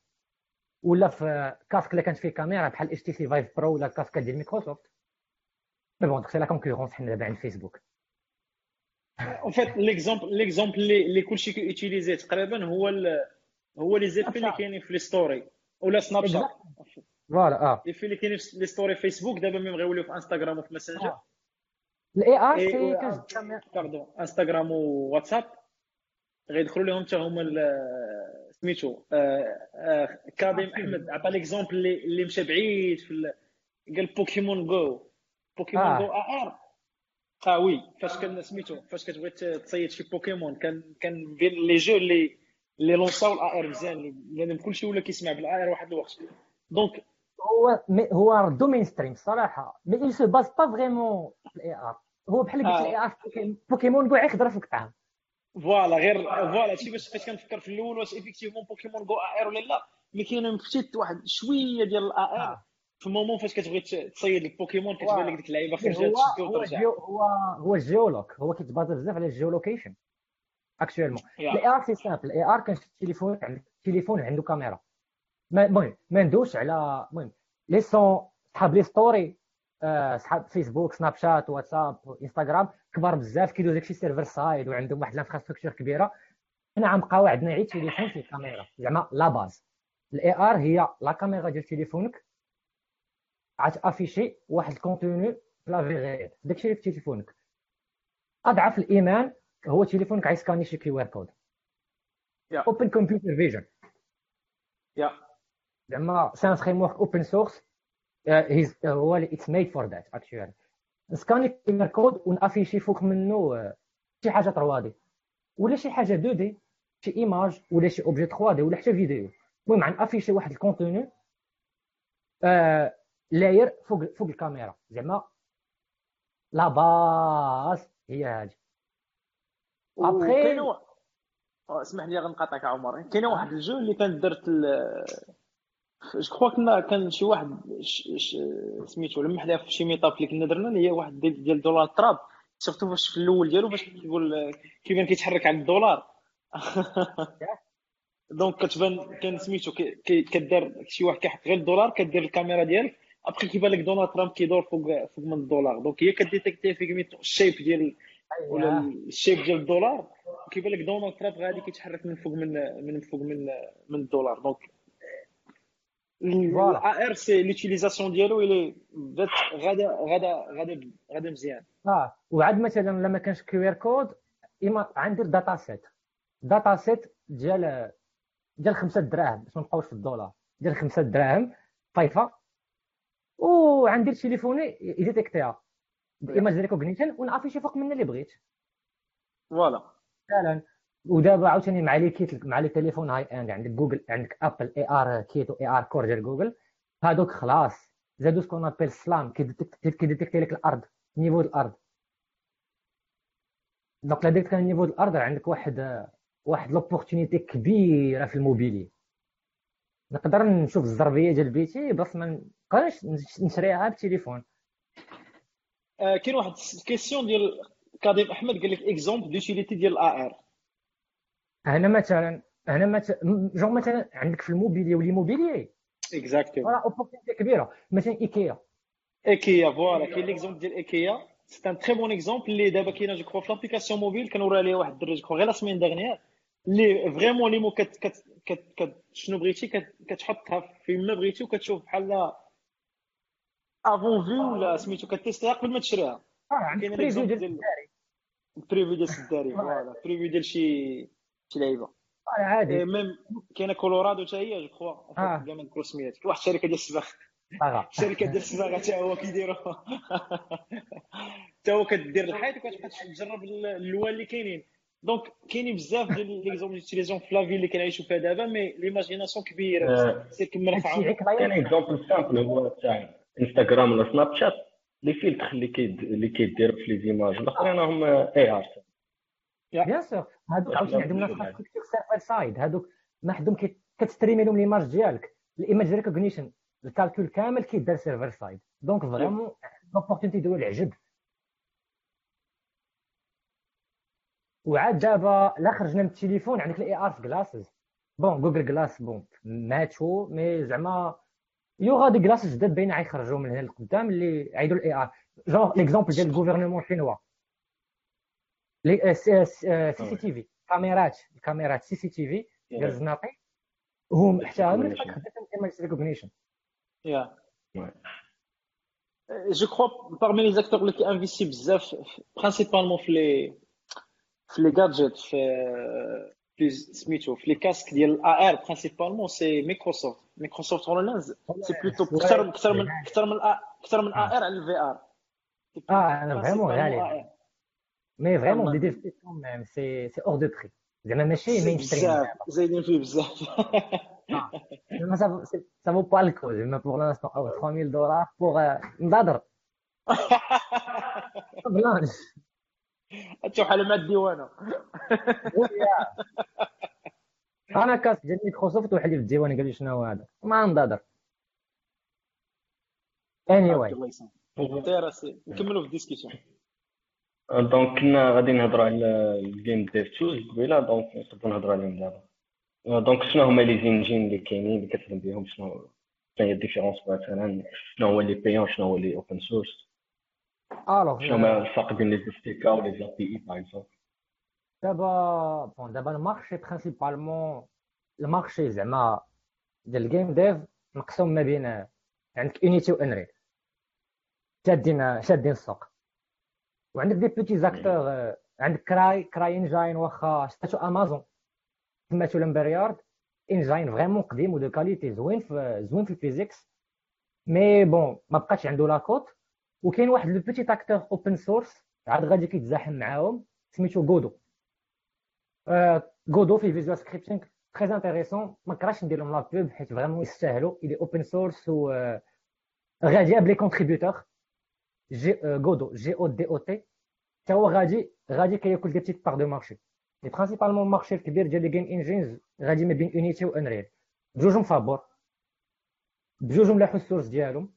ولا في casque اللي كانت فيه كاميرا بحال HTC Vive Pro ولا ال casque ديال مايكروسوفت mais bon c'est la concurrence حنا دابا عند فيسبوك En fait l'exemple l'exemple اللي كلشي كي utiliser تقريبا هو هو les effets اللي كاينين في les stories ولا سناب شات voilà آه les effets اللي كاينين في les stories فيسبوك دابا même غيوليو في انستغرام وفي ماسنجر الاي ار سي باردون انستغرام وواتساب غيدخلوا لهم حتى هما سميتو كاظم احمد عطى ليكزومبل اللي مشى بعيد في قال بوكيمون جو بوكيمون جو آر. آه وي فاش كان سميتو فاش كتبغي تصيد شي بوكيمون كان كان بين لي جو اللي اللي لونساو الاي ار مزيان لأن كلشي ولا كيسمع بالاي ار واحد الوقت. دونك هو هو ردو mainstream صراحة. mais il se base pas vraiment ال AR هو بحال قلت ال AR Pokémon Go يقدر يفك الطعام Voilà غير voilà هادشي باش فاش كنفكر في الأول واش effectivement Pokémon Go AR ولا لا mais كاين petite واحد شوية ديال ال AR في ال moment فاش كتبغي تصيد البوكيمون كتبان لك ديك اللعيبة خرجات تشدو وترجع هو هو ال géoloc هو كيتبازا بزاف على ال geolocation actuellement ال AR c'est simple ال AR كان التليفون عندك تليفون عنده كاميرا. المهم ما ندوش على المهم les صحاب les stories صحاب فيسبوك سناب شات واتساب انستغرام كبار بزاف كيدوز داكشي server side وعندهم واحد ال infrastructure كبيرة. حنا غنبقاو عندنا غير تليفون فيه كاميرا زعما la base ال AR هي la caméra ديال تليفونك. غت afficher واحد ال contenu في la VR. داكشي اللي في تليفونك. أضعف الإيمان هو تليفونك غيسكاني شي QR code. Open computer vision يا. زعما c'est un framework open source هو it's made for that actually ن scanner QR code ون afficher فوق منه شي حاجة 3D ولا شي حاجة 2D شي image ولا شي objet 3D ولا حتى فيديو المهم afficher واحد الكونتوني layer فوق فوق الكاميرا. زعما la base هي هذه ابخي اسمح لي غنقاطعك عمر. كاين واحد ال jeu اللي كان درت je crois كنا كان شي واحد سميتو لمح ليها في شي meetup اللي كنا درنا اللي هي واحد ديال دولار Trump surtout فاش في الأول ديالو فاش كيقول كيبان كيتحرك على الدولار. Donc كتبان كان سميتو كدار شي واحد كيحط غير الدولار كدير الكاميرا ديالك. ابخي كيبان لك دونالد ترامب كيدور فوق فوق من الدولار donc هي كت détecter فيك ال shape ديال ولا ال shape ديال الدولار كيبان لك دونالد ترامب غادي كيتحرك من فوق من من فوق من من الدولار donc ال AR c'est l'utilisation ديالو الي غادا غادا غادا غادا مزيان آه وعاد مثلا لما كانش QR code اما غندير data set data set ديال ديال 5 دراهم باش ما نبقاوش في الدولار ديال 5 دراهم فايفا وعندي تليفوني ي détecterها image recognition و n'affiche فوق من اللي بغيت. voilà. فعلا. ودابا عاوتاني مع les kits مع les téléphones high end عندك جوجل عندك Apple ARKit و ARCore ديال جوجل. هادوك خلاص. زادو ce qu'on appelle SLAM كي détecter لك الأرض niveau الأرض. donc لا كان niveau الأرض عندك واحد واحد l'opportunité كبيرة في l'immobilier. نقدر نشوف الزربية ديال بيتي بس ما نبقاش نشريها بالتليفون آه كاين واحد ال question ديال كريم أحمد قال لك exemple d'utilité ديال ال AR هنا مثلا هنا مثلا جون مثلا عندك في l'immobilier و l'immobilier exactement راه opportunité كبيرة. مثلا IKEA. IKEA voilà كاين l'exemple ديال IKEA. c'est un très bon exemple اللي دابا كاينة je crois في l'application mobile كنوري عليها واحد الدرج غير la semaine dernière اللي vraiment لي مو كت كت كت كت شنو بغيتي؟ كتحطها في ما بغيتي وكتشوف بحال افون في ولا سميتو كتيستيها قبل ما تشريها. آه كاين بريفيو ديال الداري بريفيو ديال الداري فوالا. بريفيو ديال شي شي لعيبة. آه عادي. ميم كاينة كولورادو حتى هي جو كخوا. كاع ما نذكر سميات واحد الشركة ديال الصباغ. الشركة ديال الصباغه حتى هو كيديروا حتى هو كدير الحيط وكتبقى تجرب اللوان اللي كاينين. دونك كاينين بزاف ديال les exemples d'utilisation في la vie اللي كنعيشوا فيها دابا mais l'imagination كبيره سير كمل كاين exemple simple هو تاع انستغرام ولا Snapchat les filtres اللي كيد اللي كيديروا في les images الاخرين هم AR bien sûr هادوك عاوتاني عندهم infrastructure server side هادوك ما حدهم كتستريمي لهم l'image ديالك ال image recognition ال calcul كامل كيدار server side donc vraiment l'opportunité ديالو العجب وعاد دابا لا خرجنا من التليفون عندك ال AR في glasses bon Google Glass bon ماتوا mais زعما il y aura des glasses جداد باين غيخرجوا من هنا لقدام اللي عيدوا ال AR genre l'exemple ديال ال gouvernement شينوا les CCTV كاميرات الكاميرات CCTV ديال الزناقي هم حتى هما خدمتهم image recognition il y a je crois parmi les acteurs اللي كي investir بزاف principalement في les في les gadgets في في سميتو في les casques ديال ال AR principalement c'est Microsoft Microsoft HoloLens c'est plutôt أكثر أكثر من أكثر من أكثر من AR على ال VR آه أنا vraiment غالي mais vraiment des dev même c'est c'est hors de prix زعما ماشي mainstream زايدين فيه بزاف ça vaut pas le coup زعما pour l'instant 3000 دولار pour نضادر بلانش تشوف على ما الديوانه أنا كاس ديال مايكروسوفت وحدي في الديوان قال لي شنو هو هذا؟ ما نضادر اني واي نكملوا في الديسكسيون دونك كنا غادي نهضروا على الجيم ديف تولز قبيلة دونك نقدروا نهضروا عليهم دابا. donc شنو هما les engines اللي كاينين اللي كتخدم بهم؟ شنو شنو هي ال différence مثلا؟ شنو هو اللي payant شنو هو اللي open source alors شنو الفرق بين les SDK و les API par exemple دابا bon دابا ال marché principalement ال marché زعما ديال ال game dev مقسوم ما بين عندك Unity و Unreal شادين شادين السوق وعندك des petits acteurs عندك Cry CryEngine واخا شتاتو امازون سماتو Lumberyard engine vraiment قديم و de qualité زوين في زوين في ال physics mais bon ما بقاش عنده la cote وكاين واحد le petit acteur open source عاد غادي كيتزاحم معاهم سميتو Godot Godot في visual scripting très intéressant ما كراش ندير لهم la pub حيت vraiment يستاهلوا الي open source و غادي ب les contributeurs G Godot G O D O T حتى هو غادي غادي كياكل des petites parts du marché les principalement ال marché الكبير ديال les game engines غادي ما بين Unity و Unreal بجوجهم فابور بجوجهم لاحو ال source ديالهم.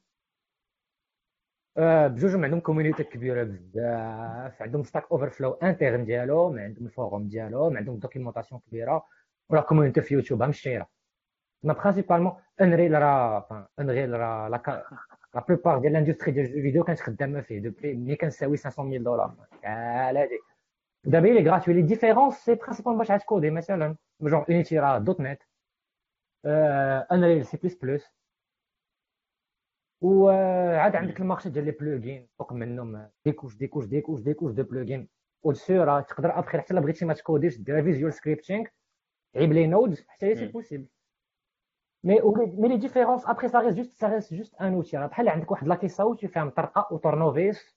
بجوجهم عندهم community كبيرة بزاف. عندهم Stack Overflow interne ديالهم عندهم ال forum ديالهم عندهم documentation كبيرة ولا community في يوتيوب مشيره mais principalement Unreal راه Unreal راه لا بلوبار ديال لاندستري ديال الجو فيديو كانت خدامة فيه دوبلي ملي كنساوي 500 دولار قال هادي. دابا لي غراتوي لي ديفيرونس سي برينسيبال باش غتكودي مثلا جونغ اونيتي راه دوت نت انريل سي بلس بلس وعاد عندك المارشي ديال لي بلوغين فوق منهم دي كوش دي كوش دي كوش دي كوش دو بلوغين. ودسو راه تقدر ابخي حتى الا بغيتي ما تكوديش دير فيزيوال سكريبتينغ تعيب لي نودز حتى هي سي بوسيبل mais mais les différences après ça reste juste ça reste juste un outil راه بحال عندك واحد la caisse à outils فيها مطرقه وطورنوفيس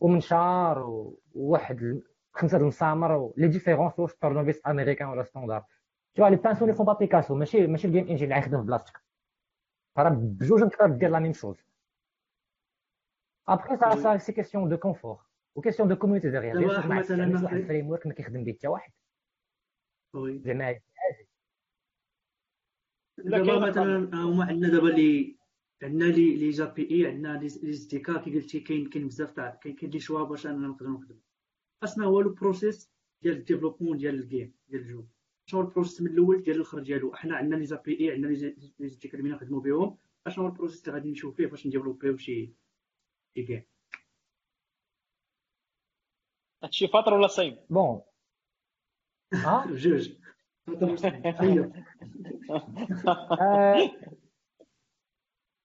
ومنشار وواحد خمسة المسامر les différences واش طورنوفيس أمريكان ولا standard tous les pinceaux les font pas Picasso ماشي ماشي ال game engine اللي غيخدم في بلاصتك راه بجوج تقدر دير la même chose après ça ça c'est question de confort و question de community derrière sur مثلا واحد ال framework ما كيخدم به حتى واحد زعما دابا مثلا هما عندنا دابا لي عندنا les les API عندنا les SDK كي قلتي كاين كاين بزاف تاع كاين كاين les choix باش أنا نقدر نخدم أصلا هو لو بروسيس ديال الديفلوبمون ديال الجيم ديال الجو شنو البروسيس من الأول ديال الآخر ديالو؟ حنا عندنا les API عندنا les كا اللي نخدموا بهم اشنو هو ال processus اللي غادي نشوف فيه؟ باش نديفلوبيو شي شي game هادشي فاطر ولا صايم بون. ها؟ جوج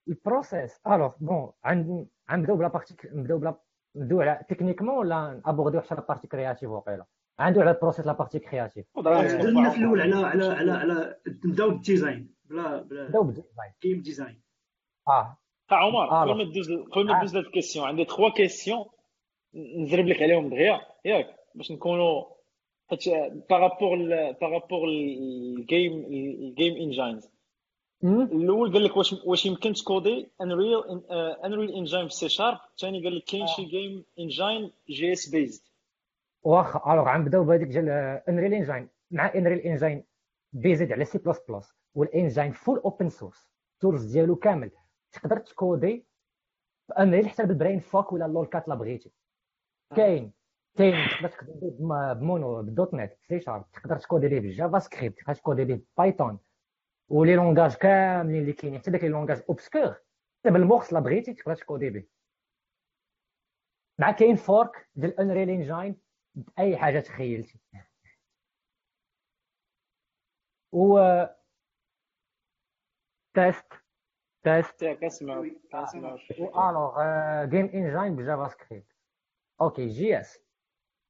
البروسيس. ألوغ بون. عند غنبداو بلا بارتي نبداو بلا نبداو على تكنيكمون ولا نابورديو حتى لا بارتي كرياتيف وقيلا عندو على البروسيس لا بارتي كرياتيف. درنا في الأول على على على على نبداو بالديزاين. بلا بلا نبداو بالديزاين. جيم ديزاين. آه. عمر قبل ما دوز قبل ما دوز هاد الكيسيون. عندي 3 كيسيون نزرب لك عليهم دغيا. ياك باش نكونوا حيت بارابور بارابور الجيم الجيم انجينز الأول قال لك واش واش يمكن تكودي Unreal Unreal Engine في C Sharp الثاني قال لك كاين شي game engine JS based واخا alors غنبداو بهذيك ديال Unreal Engine مع Unreal Engine based على C plus plus وال engine full open source ال tools ديالو كامل. تقدر تكودي ب Unreal حتى بال Brainfuck ولا LOLCAT لا بغيتي. كاين كاين. تقدر تكودي ب Mono بال .NET C Sharp تقدر تكودي ليه بال JavaScript تقدر تكودي ليه Python و les langages كاملين اللي كاينين. حتى داك les langages obscurs حتى بال morse لا بغيتي تقدر تكودي به. مع كاين fork ديال Unreal Engine بأي حاجة تخيلتي. و test test كنسمع كنسمع alors game engine ب JavaScript OK JS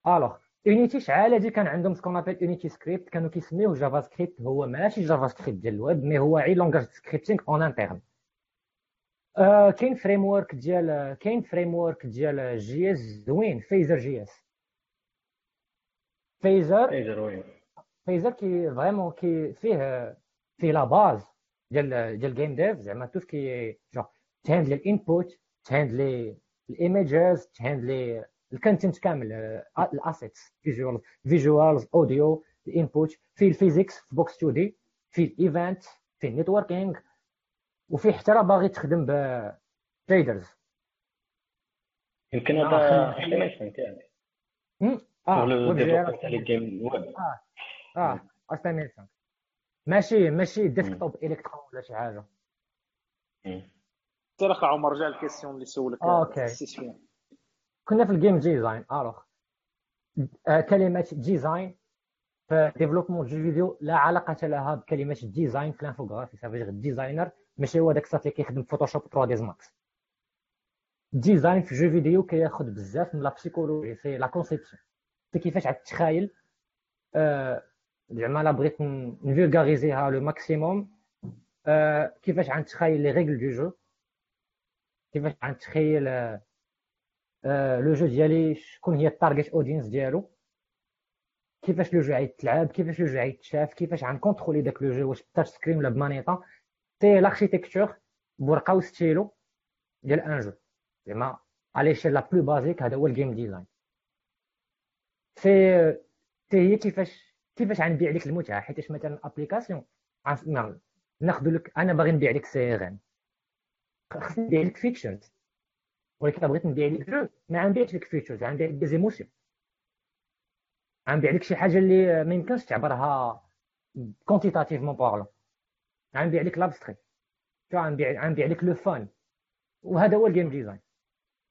alors Unity شحال هادي كان عندهم ce qu'on appelle UnityScript كانوا كيسميوه JavaScript هو ماشي JavaScript ديال ال web mais هو غي langage scripting en interne كاين framework ديال كاين framework ديال JS زوين Phaser JS فيزر فيزر وين فيزر كي فريمون كي فيه فيه لا باز ديال ديال جيم ديف زعما تو كي جون تهاندلي الانبوت تهاندلي الايميجز تهاندلي الكونتنت كامل الاسيتس فيجوال فيجوالز اوديو الانبوت في الفيزيكس في بوكس 2 دي في الايفنت في النيتوركينغ وفي حتى راه باغي تخدم ب تريدرز يمكن هذا آه ويب آه آه estimation ماشي ماشي desktop Electron ولا شي حاجة. ترى عمر رجع ال question اللي سولك OK. كنا في ال game design alors كلمة design في développement jeu vidéo لا علاقة لها بكلمة design في ال infographie صافي ال designer ماشي هو داك الصاط اللي كيخدم Photoshop 3ds Max design في jeu vidéo كياخذ بزاف من la psychologie في la conception في كيفاش غتخايل زعما لا بغيت نفولغاريزيها le maximum. كيفاش غنتخايل les règles du jeu؟ كيفاش غنتخيل le jeu ديالي؟ شكون هي ال target audience ديالو؟ كيفاش le jeu غيتلعب كيفاش le jeu غيتشاف كيفاش غنكونترولي داك le jeu؟ واش ب touch screen ولا بمانيطا C'est l'architecture بورقة وستيلو ديال un jeu. زعما على شي la plus basique هذا هو ال game design c'est c'est هي كيفاش كيفاش غنبيع لك المتعة حيتاش مثلا application ناخذ لك أنا باغي نبيع لك CRM خصني نبيع لك features ولكن بغيت نبيع لك jeu ما غنبيعش لك features غنبيع لك des émotions غنبيع لك شي حاجة اللي ما يمكنش تعبرها quantitativement parlant غنبيع لك لابستري غنبيع غنبيع لك le fun وهذا هو ال game design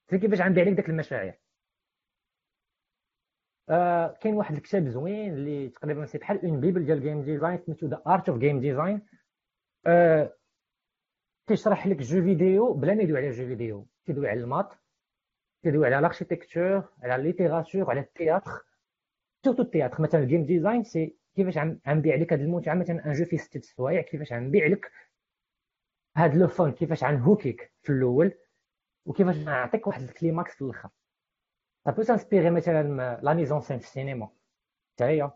كيفاش غنبيع لك داك المشاعر؟ آه كاين واحد الكتاب زوين اللي تقريبا c'est بحال une bible ديال ال game design سميتو The Art of Game Design كيشرح لك jeu vidéo بلا ما يدوي على jeu vidéo كيدوي على ال maths كيدوي على ال architecture على ال littérature على ال théâtre. Surtout ال théâtre مثلا ال game design c'est كيفاش غنبيع لك هذه المتعه مثلا un jeu فيه ست سوايع كيفاش غنبيع لك هاد le fun كيفاش غنهوكيك في الأول وكيفاش غنعطيك واحد ال climax في الآخر. Ça peut s'inspirer مثلا la mise en scène في السينما حتى هي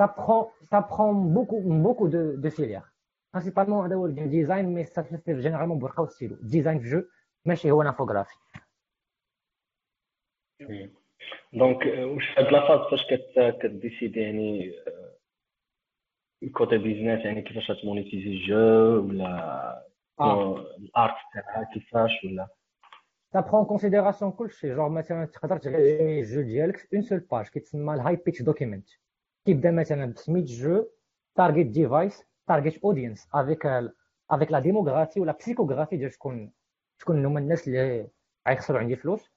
ça prend ça prend beaucoup beaucoup de de filières. Principalement هذا هو الجيم ديزاين mais ça se fait généralement بورقه ستيلو design في jeu ماشي هو ال infographie Donc واش هاد la phase فاش كديسيدي يعني côté business يعني كيفاش غتمونيتيزي ال jeu ولا ال art تاعها كيفاش ولا ça prend en considération كلشي جونغ مثلا تقدر تغير ال jeu ديالك en seule page كيتسمى ال high pitch document كيبدا مثلا بسميت jeu target device target audience avec avec la démographie و la psychographie ديال شكون شكون هما الناس اللي غيخسروا عندي فلوس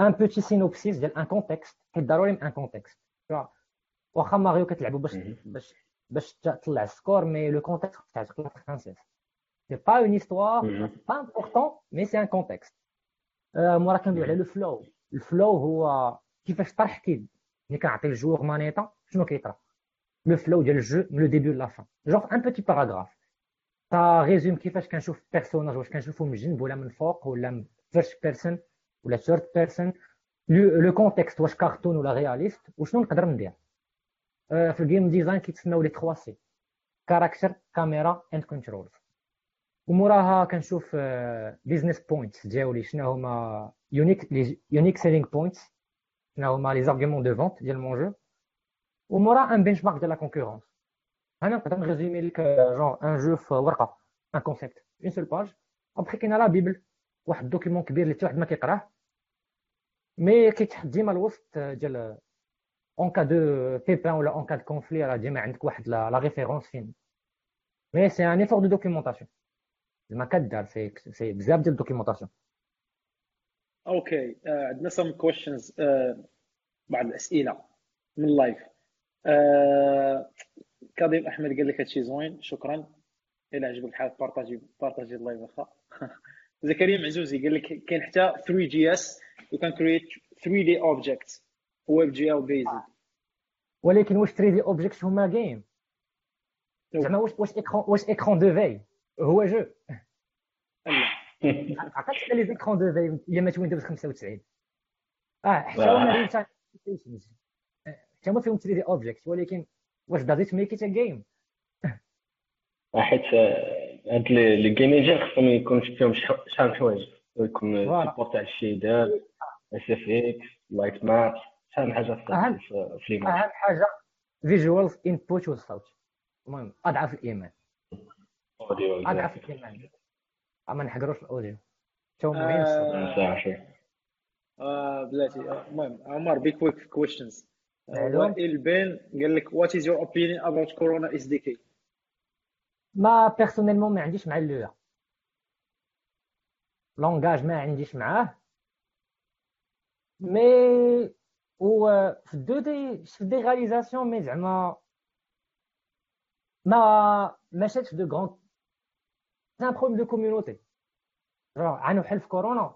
un petit synopsis ديال un contexte حيت ضروري un contexte واخا ماريو كتلعبوا باش باش باش تطلع ال score mais le contexte تاعك la princesse c'est pas une histoire pas importante mais c'est un contexte مورا كندوي على le flow ال flow. هو كيفاش طرح كي ملي كنعطي ال joueur manette شنو كيطرا؟ le flow ديال ال jeu من le début la fin genre un petit paragraphe ça résume كيفاش كنشوف personnage واش كنشوفو من جنب ولا من فوق ولا من first person ولا third person le contexte واش كارتون ولا réaliste وشنو نقدر ندير؟ في ال game design كيتسموا les 3 C character camera and control وموراها كنشوف business points ديالي شنو هما unique unique selling points شنو هما les arguments de vente ديال mon jeu ومورا un benchmark ديال la concurrence أنا نقدر نريزومي لك genre un jeu في ورقه un concept une seule page après كاينة la bible واحد ال document كبير اللي حتى واحد ما كيقراه mais كيتحط ديما الوسط ديال en cas de besoin ولا en cas de conflit راه ديما عندك واحد la référence enfin mais c'est un effort de documentation زعما كدار سي سي بزاف ديال ال documentation. okay عندنا some questions بعض الأسئلة من ال live كاظم أحمد قال لك هادشي زوين شكرا. إلى عجبك الحال بارطاجي بارطاجي ال live واخا زكريا معزوزي قال لك كاين حتى 3 JS you can create 3D object WebGL basic ولكن واش 3D object هما game زعما واش واش écran واش écran de veille هو jeu. عقلت les écrans de veille اللي مات ويندوز 95 آه حتى هما ريل تايم حتى هما فيهم 3 دي اوبجيكت ولكن واش دازيت ميك إت جيم حيت هاد لي جيمين خصهم يكون فيهم شحال من حوايج. يكون سيبورت تاع الشيدر اس اف إكس لايت ماب شحال من حاجة في أهم حاجة فيجوالز انبوت والصوت. المهم أضعف الإيمان. اضعف الايمان ما نحقروش ال audio تو مهم آه بلاتي. المهم عمر بي quick questions وائل قال لك what is your opinion about Corona SDK moi personnellement ما عنديش مع ال Lua langage ما عنديش معاه. mais و في ال 2D في des réalisations mais زعما ما ما شاتش دو غون سي ان بروبليم دو كوميونيتي عانوا حل في كورونا؟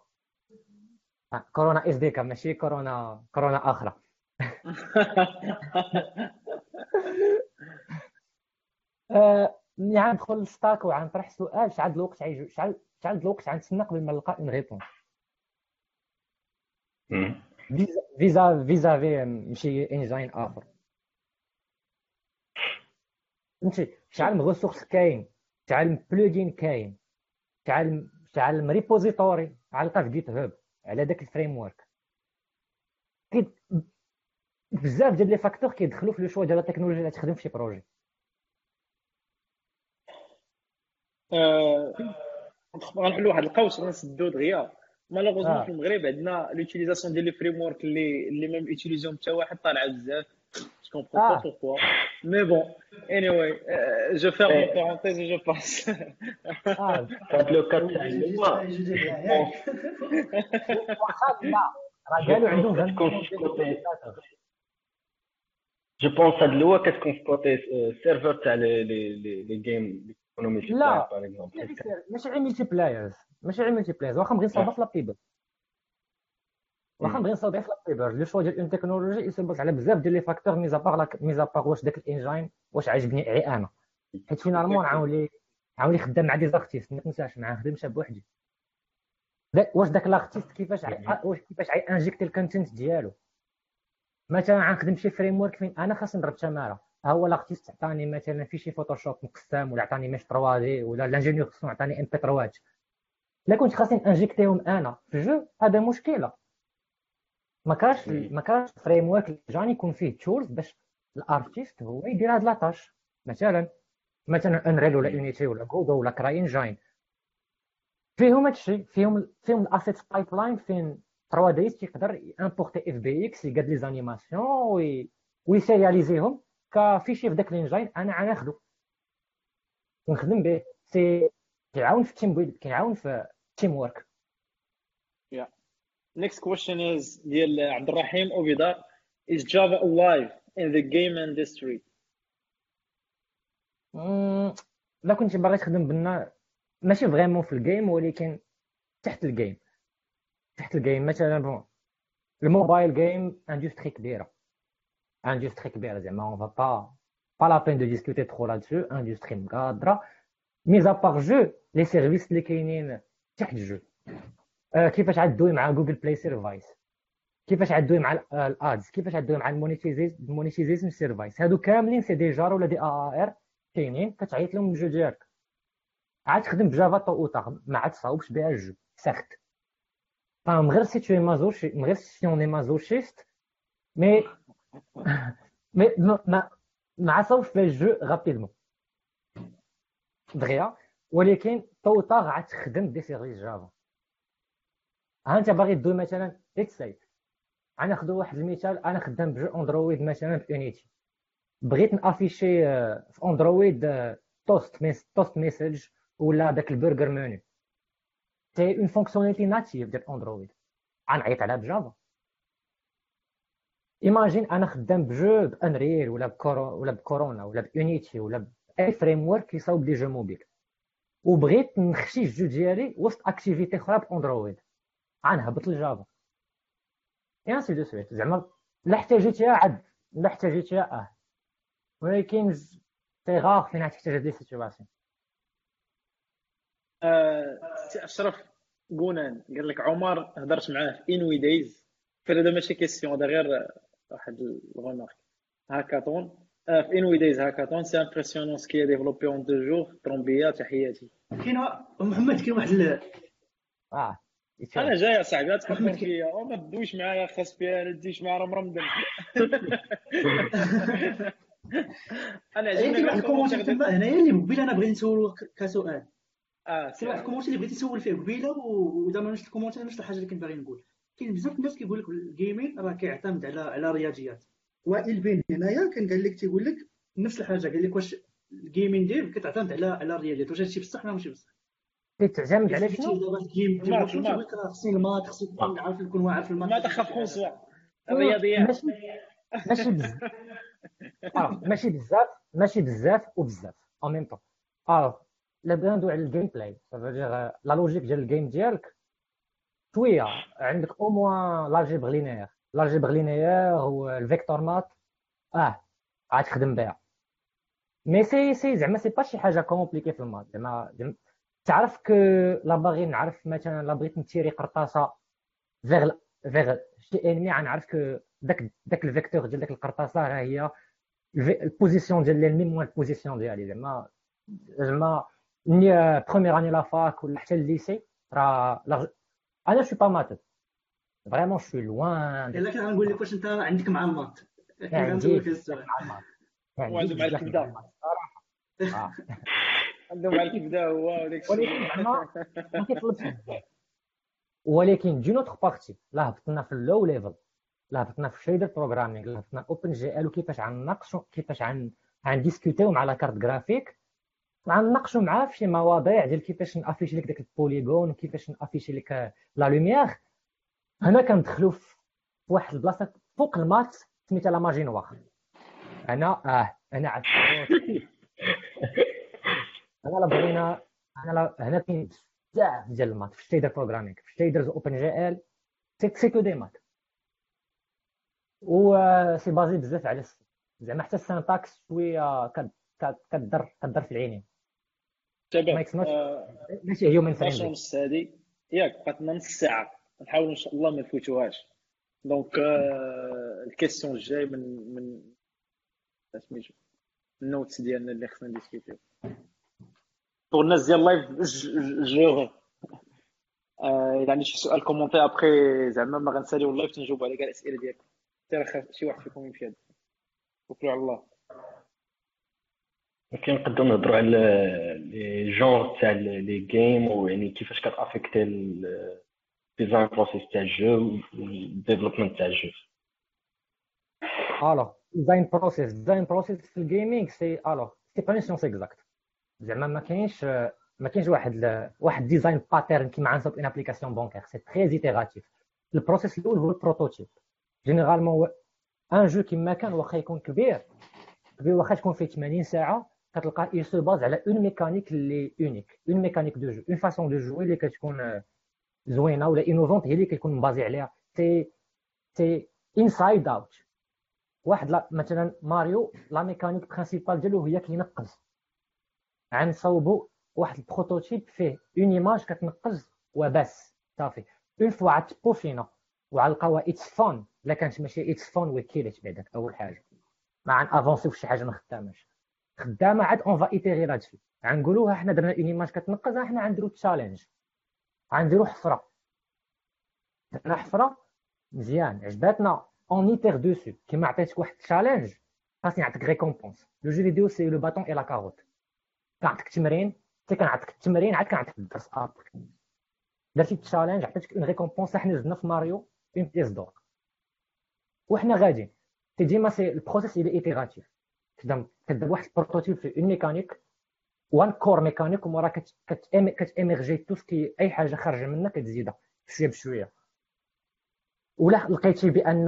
كورونا إس دي كا ماشي كورونا كورونا أخرى ملي غندخل للستاك وغنطرح سؤال شحال الوقت عايجو شحال شحال الوقت غنتسنى قبل ما نلقى اون ريبونس فيزا فيزا في ماشي إنجين آخر. فهمتي شحال من ressources كاين من plugin كاين. شحال من repository علقه في GitHub على داك ال framework بزاف ديال les facteurs كيدخلوا في le choix ديال التكنولوجيا اللي تخدم في شي projet. غنحلوا واحد القوس غنسدو دغيا. malheureusement في المغرب عندنا l'utilisation ديال les frameworks اللي اللي ما يوتيليزيهم حتى واحد طالعه بزاف. Je comprends Ah. pas pourquoi. Mais bon, anyway, euh, je ferme Mais- une parenthèse et je passe. آه كانت لو كات تاع يجي- اللواء يجي- يجي- ياك. واخا لا راه قالوا عندهم كتكون 20 في كوتي جو بونس هاد اللواء كتكون في كوتي سيرفر تاع لي لي لي لي جيم اللي كيكونوا ملتي لا. باغ اكزومبل ماشي غير ملتي بلايرز ماشي غير ملتي بلايرز واخا نبغي نصاوبها في لابيبل واخا نبغي نصاوبها في لابيبل le choix ديال une technologie يسبب على بزاف ديال les facteurs mis à part mis à part واش داك ال engine واش عاجبني عي أنا. حيت finalement عاولي عاولي خدام مع des artistes ما تنساش ما نخدمش بوحدي دا- واش داك l'artiste كيفاش واش كيفاش عي انجيكتي ال content ديالو؟ مثلا غنخدم شي framework فين؟ أنا خاصني نضرب تماره ها هو l'artiste عطاني مثلا في شي فوتوشوب مقسم ولا عطاني mesh 3D ولا ال ingénieur خصو عطاني MP3 لا كنت خاصني انجيكتيهم أنا في ال jeu هذا مشكلة. ما كاش. ما كاش framework جاني يكون فيه tools باش ال artiste هو يدير هاد la tâche مثلا مثلا Unreal ولا Unity ولا Godot ولا CryEngine فيهم هادشي فيهم فيهم ال asset pipeline فين 3Diste يقدر امبورتي FBX يقاد les animations وي ويسيرياليزيهم كفيشي في داك ال engine أنا غناخدو ونخدم به. c'est كيعاون في ال team build كيعاون في ال teamwork Next question is ديال عبد الرحيم أوبيدار Is Java alive in the game industry? مم، لا كنت باغي تخدم بنا. ماشي vraiment في ال game ولكن تحت ال game تحت ال game مثلا bon ال mobile game industry كبيرة. industrie كبيرة زعما on va pas pas la peine de discuter trop là-dessus industrie مقادرة. mais à part jeu les services اللي كاينين تحت ال jeu آه، كيفاش عدوي مع Google Play services كيفاش عدوي مع ال ads؟ كيفاش عدوي مع ال monetization services هادو كاملين c'est des JAR ولا des AAR كاينين كتعيط لهم ال jeu ديالك عاد تخدم ب Java tôt ou tard ما عاد تصاوبش بها ال jeu surtout. فاهم غير si t'es masochiste غير si un masochiste mais mais ما ما صاوبش بها ال jeu rapidement دغيا. ولكن tôt ou tard عاد تخدم des services Java. انت باغي دوي مثلا let's say غناخذ واحد المثال أنا خدام ب jeu Android مثلا ب Unity بغيت نأفيشي آه، في Android آه، toast mess toast message ولا داك ال burger menu c'est une fonctionnalité native ديال Android. غنعيط عليها ب Java. imagine أنا خدام ب jeu ب Unreal ولا ب Coro ولا بكورونا ولا ب Unity ولا ب أي framework كيصاوب لي jeu mobile. وبغيت نخشي ال jeu ديالي وسط activity أخرى ب Android. غنهبط ل Java et ainsi de suite زعما لا احتاجيتها عاد لا احتاجيتها آه. ولكن سي غاغ فين غتحتاج هاد les situations آه، c'est أشرف قونان قال لك عمر هضرت معاه في inwi Days فهذا ماشي question هذا غير واحد ال remarque hackathon. آه، في inwi Days hackathon c'est impressionnant ce qu'ils développé en deux jours très bien تحياتي. كاين محمد كاين واحد آه. أنا جاي يا صاحبي لا تحكم فيا أو ما تدويش معايا خاص فيها لا تديش معايا راه مرمدن أنا كاين عجبني واحد ال commentaire تما هنايا اللي قبيله أنا بغيت نسولو كسؤال. آه كاين واحد ال commentaire اللي بغيت نسول فيه قبيلة؟ و- ودابا ما نشوف ال commentaire نفس الحاجة اللي كنت باغي نقول. كاين بزاف الناس كيقول لك ال gaming راه كيعتمد على على رياضيات. وائل بن هنايا كان قال لك تيقول لك نفس الحاجة قال لك واش ال gaming ديال كتعتمد على على الرياضيات. واش هادشي بصح ولا ماشي بصح؟ تعتمد على شنو؟ خصني عارف نكون واعر في ال maths ما الرياضيات ماشي ماشي بزاف. آه، ماشي بزاف ماشي بزاف وبزاف en même temps آه لا بغينا ندوي على ال gameplay la logique ديال ال game ديالك شوية عندك au moins l'algèbre linéaire l'algèbre linéaire وال vector math آه عاد تخدم بها. mais c'est c'est زعما c'est pas شي حاجة compliquée في ال maths زعما تعرف que لا باغي نعرف مثلا لا بغيت نتيري قرطاسة. فيغ فيغ شي ennemi غنعرف que داك داك ال vecteur ديال داك القرطاسة راه هي ال position ديال l'ennemi moins ال position ديالي. زعما زعما ملي premières années la fac ولا حتى ال lycée راه أنا je suis pas matheux vraiment je suis loin الا كان غنقول لك واش أنت عندك مع ال maths غنسولك هذا السؤال. وعنده مع آه. عنده مع الكبده هو وداك ولكن زعما ما كيطلبش. ولكن d'une autre partie لا هبطنا في ال low level لهبطنا في shader programming لهبطنا OpenGL وكيفاش غنناقشوا كيفاش عن غنديسكوتيو مع la carte graphique غنناقشوا معاه في شي مواضيع ديال كيفاش نأفيشي لك داك ال polygone وكيفاش نأفيشي لك la lumière هنا كندخلوا في واحد البلاصة فوق ال maths سميتها la magie noire أنا آه أنا عاد أنا لا بغينا أنا لا هنا كاين بزاف ديال ال maths في ال shader programming في ال shaders OpenGL c'est que des maths و c'est basé بزاف على زعما حتى ال syntaxe شوية كدر كدر في العينين تمام ماشي human friendly نص هادي ياك بقات لنا نص ساعه نحاول ان شاء الله ما نفوتوهاش donc ال question الجاي من من سميتو ال notes ديالنا اللي خصنا نديسكوتيو الناس ديال ال live جو الا عندي شي سؤال commenter après زعما ما غنساليو ال live تنجاوب على كاع الاسئله ديالكم حتى شي واحد فيكم يمشي توكلوا على الله أوكي نقدروا نهضروا على لي جونغ تاع لي جيم ويعني كيفاش كتافيكتي الديزاين بروسيس تاع الجو والديفلوبمنت تاع الجو alors design process design process في ال gaming c'est alors c'est pas science exacte زعما ما كاينش ما كاينش واحد واحد design pattern كيما غنصاوب une application bancaire c'est très itératif ال process الأول هو ال prototype généralement un jeu كيما كان واخا يكون كبير كبير واخا تكون فيه 80 ساعة كتلقى il se base على une mécanique اللي unique une mécanique de jeu une façon de jouer اللي كتكون زوينة ولا innovante هي اللي كيكون مبازي عليها. c'est c'est inside out واحد لا مثلا ماريو la mécanique principale ديالو هي كينقز غنصاوبو واحد ال prototype فيه une image كتنقز وبس. صافي. une fois عاد تبوفينا وعلقاوها it's fun الا كانت ماشي it's fun وكيلت بعدك أول حاجة. ما غنافونسيو في شي حاجة ما خداماش. خدامة عاد on va itérer لهادشي غنقولوها حنا درنا une image كتنقز حنا غنديرو challenge غنديرو حفرة. درنا حفرة مزيان. عجباتنا. on itère dessus كيما عطيتك واحد ال challenge خاصني نعطيك récompense le jeu vidéo c'est le bâton et la carotte كنعطيك تمرين حتى كنعطيك التمرين عاد كنعطيك الدرس après درتي challenge عطيتك une récompense حنا زدنا في ماريو une pièce d'or وحنا غاديين. c'est ديما c'est ال process il est itératif كتبدا كتبدا بواحد ال prototype في une mécanique وان كور ميكانيك ومورا كتاميرجي تو سكي أي حاجة خارجة منها كتزيدها. بشويه بشوية. ولا لقيتي بأن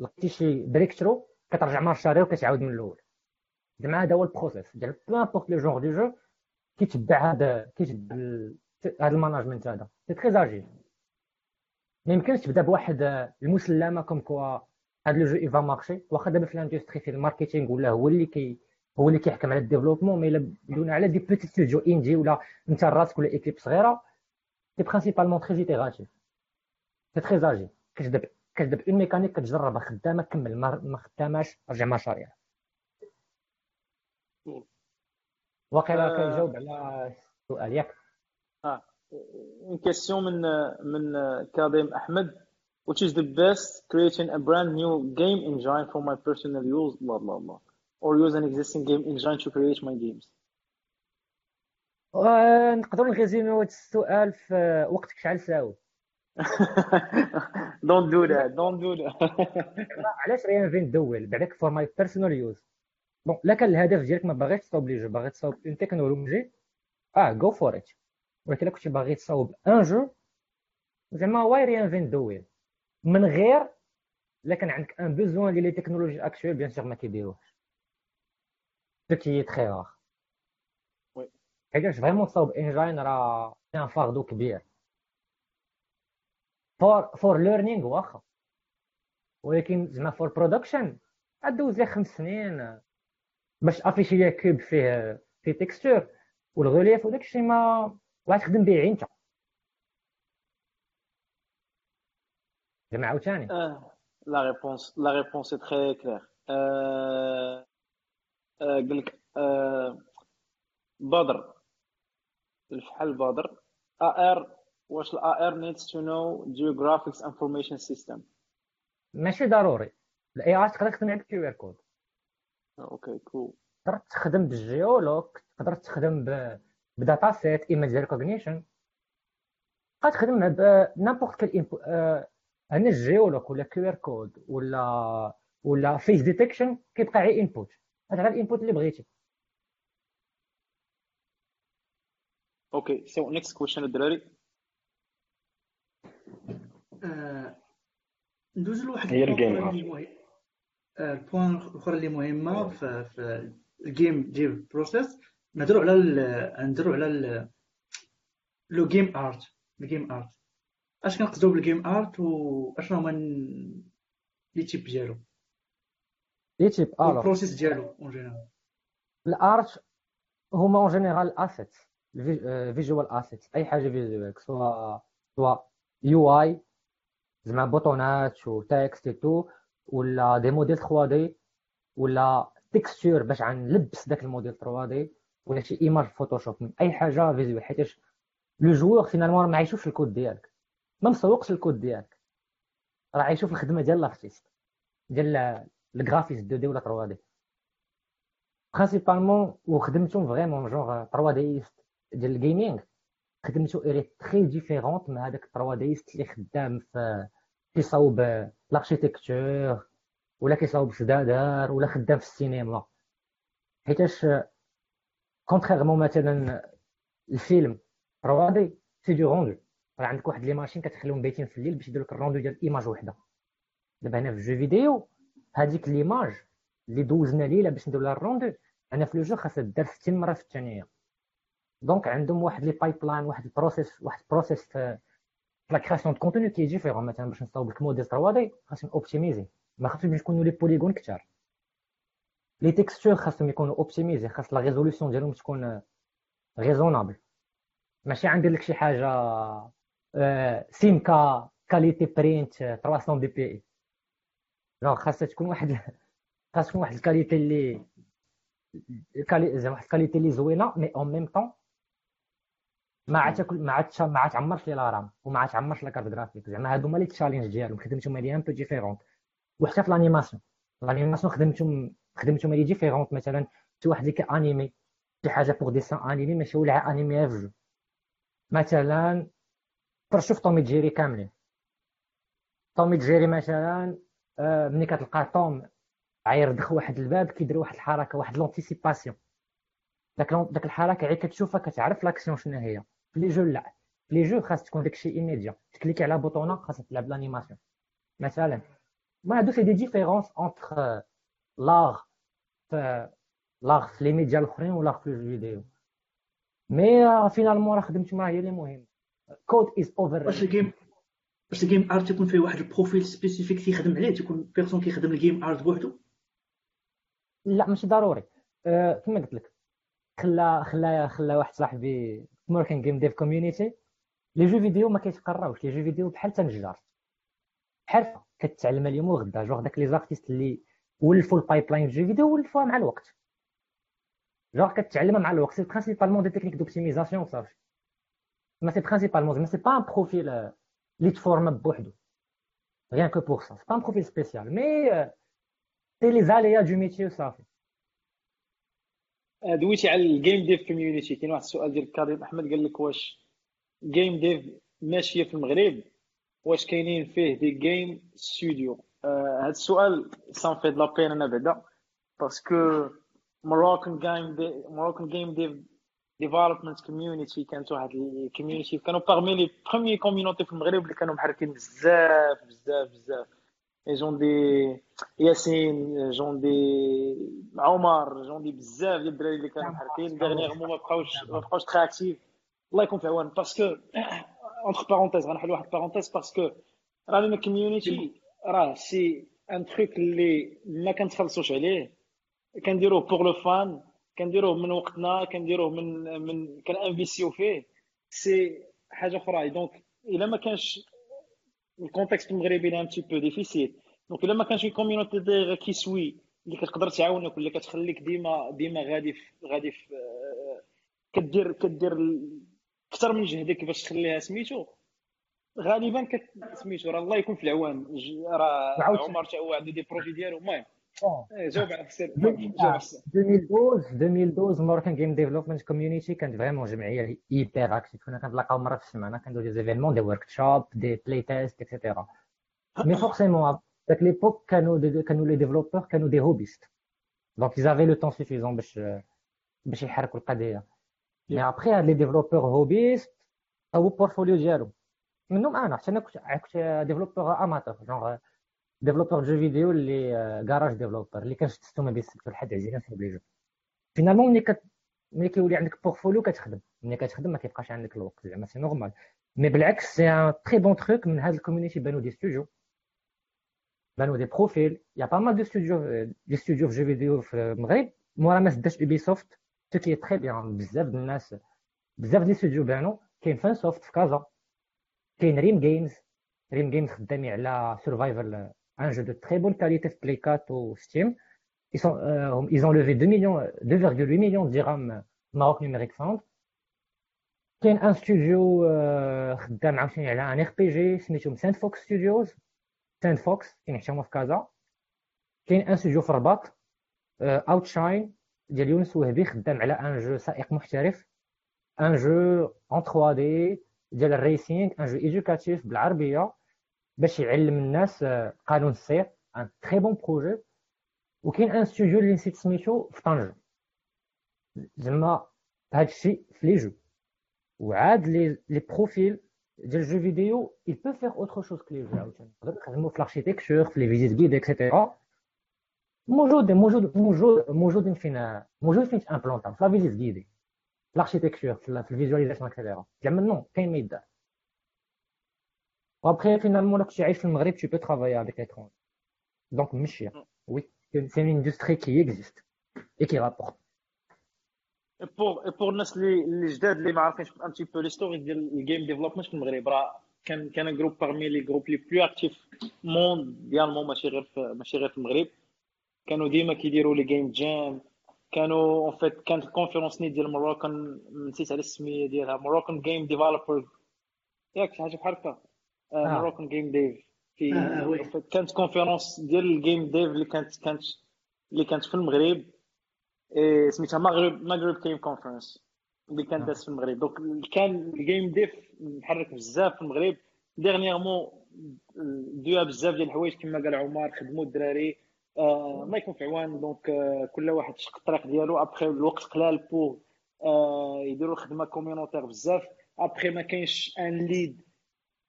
لقيتي شي بريك ترو كترجع مارشاري وكتعاود من الأول. زعما هذا هو البروسيس ديال بو امبورت لو جونغ دو جو كيتبع هذا كيتبع هذا الماناجمنت هذا سي تري اجيل ما يمكنش تبدا بواحد المسلمه كوم كوا هذا لو جو ايفا مارشي واخا دابا في الاندستري في الماركتينغ ولا هو اللي كي هو اللي كيحكم على الديفلوبمون مي الا بدونا على دي بوتي ستوديو اندي ولا انت راسك ولا ايكيب صغيره سي برينسيبالمون تري ايتيراتيف سي تري اجيل كتبدا كتبدا اون ميكانيك كتجربها خدامه كمل ما خداماش رجع مشاريع واقيلا كيجاوب على السؤال ياك آه اون كيسيون من من كاظم احمد which is the best creating a brand new game engine for my personal use blah blah blah or use an existing game engine to create my games نقدروا نغيزيميو هذا السؤال في وقتك شحال ساوي don't do that don't do that علاش ريان فين دوول بعدك فور ماي بيرسونال يوز بون لا كان الهدف ديالك ما باغيش تصاوب لي جو باغي تصاوب اون تكنولوجي آه جو فور ات ولكن كنتي باغي تصاوب ان جو زعما واي ريان فين دويل من غير الا كان عندك ان بوزوان ديال لي تكنولوجي اكشوال بيان سور ما كيديروهش سو كي تخي رار حيتاش فريمون تصاوب انجين راه ان فاردو كبير فور فور ليرنينغ واخا ولكن زعما فور برودكشن غدوز لك خمس سنين باش افيشي ليا كوب فيه فيه تكستور والغوليف وداك الشيء ما غتخدم به انت زعما عاوتاني. la réponse la réponse très claire قال لك بدر. الفحل بدر؟ AR واش ال AR needs to know geographic information system ماشي ضروري. ال AR تقدر تخدم عندك QR code okay cool تقدر تخدم بال géoloc تقدر تخدم ب data set image recognition تقدر تخدم ب n'importe quel هنا ال géoloc ولا QR code ولا ولا face detection كيبقى غير input. هذا غير ال input اللي بغيتي. okay so next question الدراري آه، ندوز لواحد هي البوان الجيم اللي مهم- آه، البوان الاخرى اللي مهمة في, في الجيم ديف بروسيس نهضروا على نهضروا على لو جيم ارت الجيم ارت أش كنقصدوا بالجيم ارت واشنو هما لي تيب ديالو؟ لي تيب الوغ البروسيس ديالو اون جينيرال الارت هما اون جينيرال اسيت فيجوال اسيت أي حاجة فيجوال سوا سوا يو اي زعما بوطونات وتكست تو. ولا دي موديل 3 دي ولا تكستور باش غنلبس داك الموديل 3 دي ولا شي ايماج فوتوشوب أي حاجة فيزوال حيتاش لو جوور فينالمون ما عايشوش الكود ديالك. ما مسوقش الكود ديالك. راه عايشو في الخدمة ديال لارتيست ديال الجرافيس 2 دي ولا 3 دي برينسيبالمون وخدمتهم فريمون جونغ 3 ديست ديال ال gaming خدمتو elle est très différente من هذاك 3Diste اللي خدام في كيصاوب l'architecture ولا كيصاوب في دادار ولا خدام في السينما حيتاش contrairement مثلا الفيلم 3D c'est du rendu راه عندك واحد les machines كتخليهم بايتين في الليل باش يديروا لك ال rendu ديال image وحده دابا هنا في ال jeu vidéo هذيك l'image اللي دوزنا ليله باش نديرو لها ال rendu أنا في le jeu خاصها دار 60 مره في الثانية donc عندهم واحد les pipelines واحد ال process واحد ال process في la création de contenu qui est différent مثلا باش نصاوب لك موديل 3 دي خاصهم optimisé ما خاصهمش يكونوا les polygones كثار les textures خاصهم يكونوا optimisés خاص la résolution ديالهم تكون raisonnable ماشي غندير لك شي حاجة آه، سيمكا qualité print 300 DPI جونغ خاصها تكون واحد خاص تكون واحد ال qualité اللي زعما واحد ال qualité اللي زوينه mais en même temps ما عاد تاكل ما عاد ما عاد تعمرش لي la RAM وما عاد تعمرش la carte graphique زعما هادو هما les challenges ديالهم خدمتهم هادي un peu différente وحتى في ال animation ال animation خدمتهم خدمتهم هادي différente مثلا شي واحد اللي ك animer شي حاجة pour dessin animé ماشي ولا animé في مثلا فرشوف Tom et Jerry كاملين. Tom et Jerry مثلا آه، ملي كتلقى توم عاير دخل واحد الباب كيدير واحد الحركة واحد l'anticipation داك داك الحركة غير كتشوفها كتعرف l'action شنو هي. في les jeux لا في les jeux خاص تكون داكشي immédiat تكليكي على bouton خاصها تلعب l'animation مثلا ما هادو c'est des différences entre l'art في l'art في les médias الاخرين ولا في الفيديو mais finalement راه خدمت معاه هي اللي مهم code is over واش الجيم واش ال game art يكون فيه واحد ال profil spécifique تيخدم عليه تيكون personne كيخدم ال game art بوحدو لا ماشي ضروري. أه كما قلت لك خلا خلا خلا واحد صاحبي Moroccan game dev community les jeux vidéo ما كيتقراوش les jeux vidéo بحال تنجار حرفة كتعلم اليوم وغدا. جوغ داك les artistes اللي ولفوا ال pipeline في jeux vidéo ولفوها مع الوقت. جوغ كتعلمها مع الوقت. c'est principalement des techniques d'optimisation صافي ما c'est principalement زعما c'est pas un profil اللي تفورما بوحدو rien que pour ça. C'est pas un profil spécial, mais euh, c'est les aléas du métier. آه، دويتي على ال game dev community كاين واحد السؤال ديال كريم أحمد قال لك واش game dev ماشية في المغرب؟ واش كاينين فيه des game studios هذا السؤال سان في لا بين أنا بعدا. parce que game de- Moroccan game dev development community كانت واحد ال community كانوا parmi les premières communities في المغرب اللي كانوا محركين بزاف بزاف بزاف. genre des ياسين genre des عمر genre des بزاف ديال الدراري اللي كانوا محركين dernièrement ما بقاوش ما بقاوش très actifs الله يكون في عوان parce que entre parenthèses غنحل واحد parenthèse parce que راه لنا community راه c'est un truc اللي ما كنتخلصوش عليه كنديروه pour le fun كنديروه من وقتنا كنديروه من من كنانفيسيو فيه سي حاجة أخرى donc الا ما كانش ال contexte المغربي un petit peu difficile donc الا ما كانش community des qui soient اللي كتقدر تعاونك ولا كتخليك ديما ديما غادي في غادي في آه، كدير كدير أكثر من جهدك باش تخليها سميتو غالبا كت سميتو راه الله يكون في العوان راه. عمر تا هو عنده des projets ديالو المهم Bon, إيه، جاوب على السر المهم، جاوب على السر 2012 2012 Moroccan game development community كانت vraiment جمعيه hyper active كنا كنتلاقاو مره في السيمانه كنديرو des événements des workshops des playtests et cetera Mais forcément, à l'époque, quand les développeurs, quand des hobbyistes. Donc, ils avaient le temps suffisant باش يحركوا القضية mais après les développeurs hobbyistes أو portfolio ديالو منهم أنا حتى أنا كنت كنت ديفلوبور اماتور جونغ ديفلوبور دو فيديو اللي كراج ديفلوبر اللي كنشتو ما بين السبت والحد عزيزين في لي جو فينالمون ملي كت ملي كيولي عندك بورتفوليو كتخدم. ملي كتخدم ما كيبقاش عندك الوقت زعما سي نورمال مي بالعكس سي ان تري بون تروك من هذا الكوميونيتي بانو دي ستوديو بانو دي بروفيل يا با مال دو ستوديو دي ستوديو في جو فيديو في المغرب. مورا ما سداش يوبي سوفت ce qui est très bien بزاف د الناس بزاف des studios بانو كاين Fun Soft في كازا كاين Rym Games Rym Games خدامين على survival un jeu de très bonne qualité فيه publié sur Steam ils sont euh, ils ont levé 2 millions 2,8 millions de dirhams Maroc Numeric Fund كاين un studio خدام عاوتاني على un RPG سميتهم Sand Fox Studios Sand Fox كاين حتى في كازا كاين un studio في الرباط اوتشاين ديال يونس وهبي خدام على un jeu سائق محترف un jeu en 3D ديال ال racing un jeu éducatif بالعربيه باش يعلم الناس قانون السير un très bon projet وكاين un studio اللي نسيت سميتو في طنجة. زعما هاد الشيء في les jeux وعاد les les profils ديال jeux vidéo il peut faire autre chose que les jeux. عاوتاني نقدر نخدمو في ال architecture في les visites guidées et cetera موجود موجود موجود موجود فين موجود فين تامبلونطا في la visite guidée في ال architecture في ال visualisation et cetera زعما نو كاين ما يدار. و après finalement لا كنتي عايش في المغرب tu peux travailler avec l'étranger donc ماشي oui c'est une industrie qui existe et qui rapporte. Et pour, et pour الناس اللي اللي جداد اللي ما عارفينش un petit peu l'histoire ديال ال game development في المغرب راه كان كان groupe parmi les groupes les plus actifs mondialement ماشي غير في ماشي غير في المغرب كانوا ديما كيديروا les game jams كانوا en fait كانت ال conférence نيت ديال Moroccan نسيت على السميه ديالها Moroccan game developer ياك شي حاجة بحال هكا Moroccan game dev في آه كانت conférence ديال ال game dev اللي كانت كانت اللي كانت في المغرب. سميتها مغرب مغرب game conference اللي كانت دازت في المغرب. donc كان ال game dev محرك بزاف في المغرب. dernièrement دوها بزاف ديال الحوايج كما قال عمر خدموا الدراري. آه ما يكون في عوان donc آه كل واحد شق الطريق ديالو. ابخي الوقت قلال pour آه يديروا خدمه communautaire بزاف. ابخي ما كاينش un lead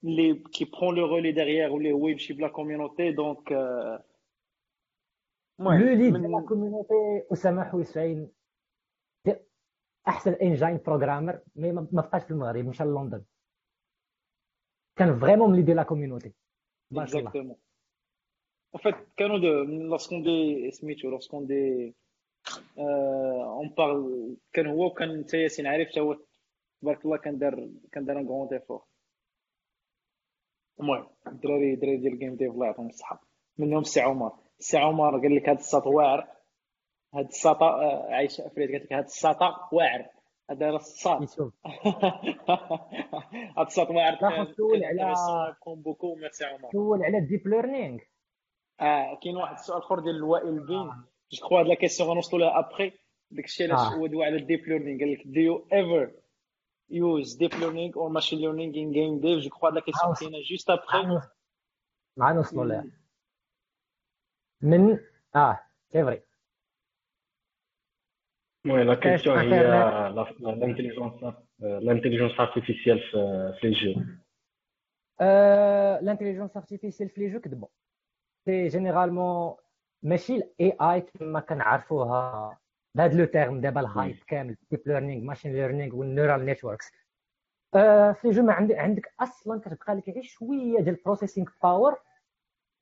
les, qui prend le relais derrière ou les web chez la communauté. Donc, euh, ouais, le lead de la communauté, Oussama Hussein, احسن انجين بروغرامر مي ما بقاش في المغرب مشى لندن كان فريمون مليدي لا كوميونيتي Exactement. En fait, كانوا de, lorsqu'on دي سميتو lorsqu'on دي euh, on parle كان هو وكان انت ياسين عارف حتى هو تبارك الله كان المهم الدراري الدراري ديال الجيم ديف الله يعطيهم الصحة. منهم السي عمر. السي عمر قال لك هاد الساط واعر. هاد الساطا آه، عايشة أفريد قالت لك هاد الساطا واعر. هذا راه الساط. هاد الساط واعر. سول على beaucoup merci عمر. سول على ال deep learning آه كاين واحد السؤال آخر ديال وائل بان je crois هاد la question غنوصلوا لها ابخي داكشي علاش آه. هو دوا على ال deep learning قال لك do you ever use deep learning or machine learning in game dev Je crois que la question كاينة juste après. مع نوصلوا لها. من آه c'est vrai. oui la question هي l'intelligence l'intelligence artificielle في les jeux. l'intelligence artificielle في les jeux كذبوا. c'est généralement ماشي ال AI كما كنعرفوها بهذا le terme دابا ال hype كامل deep learning machine learning وال neural networks في جمع عندك عندك أصلا كتبقى لك غير شوية ديال ال processing power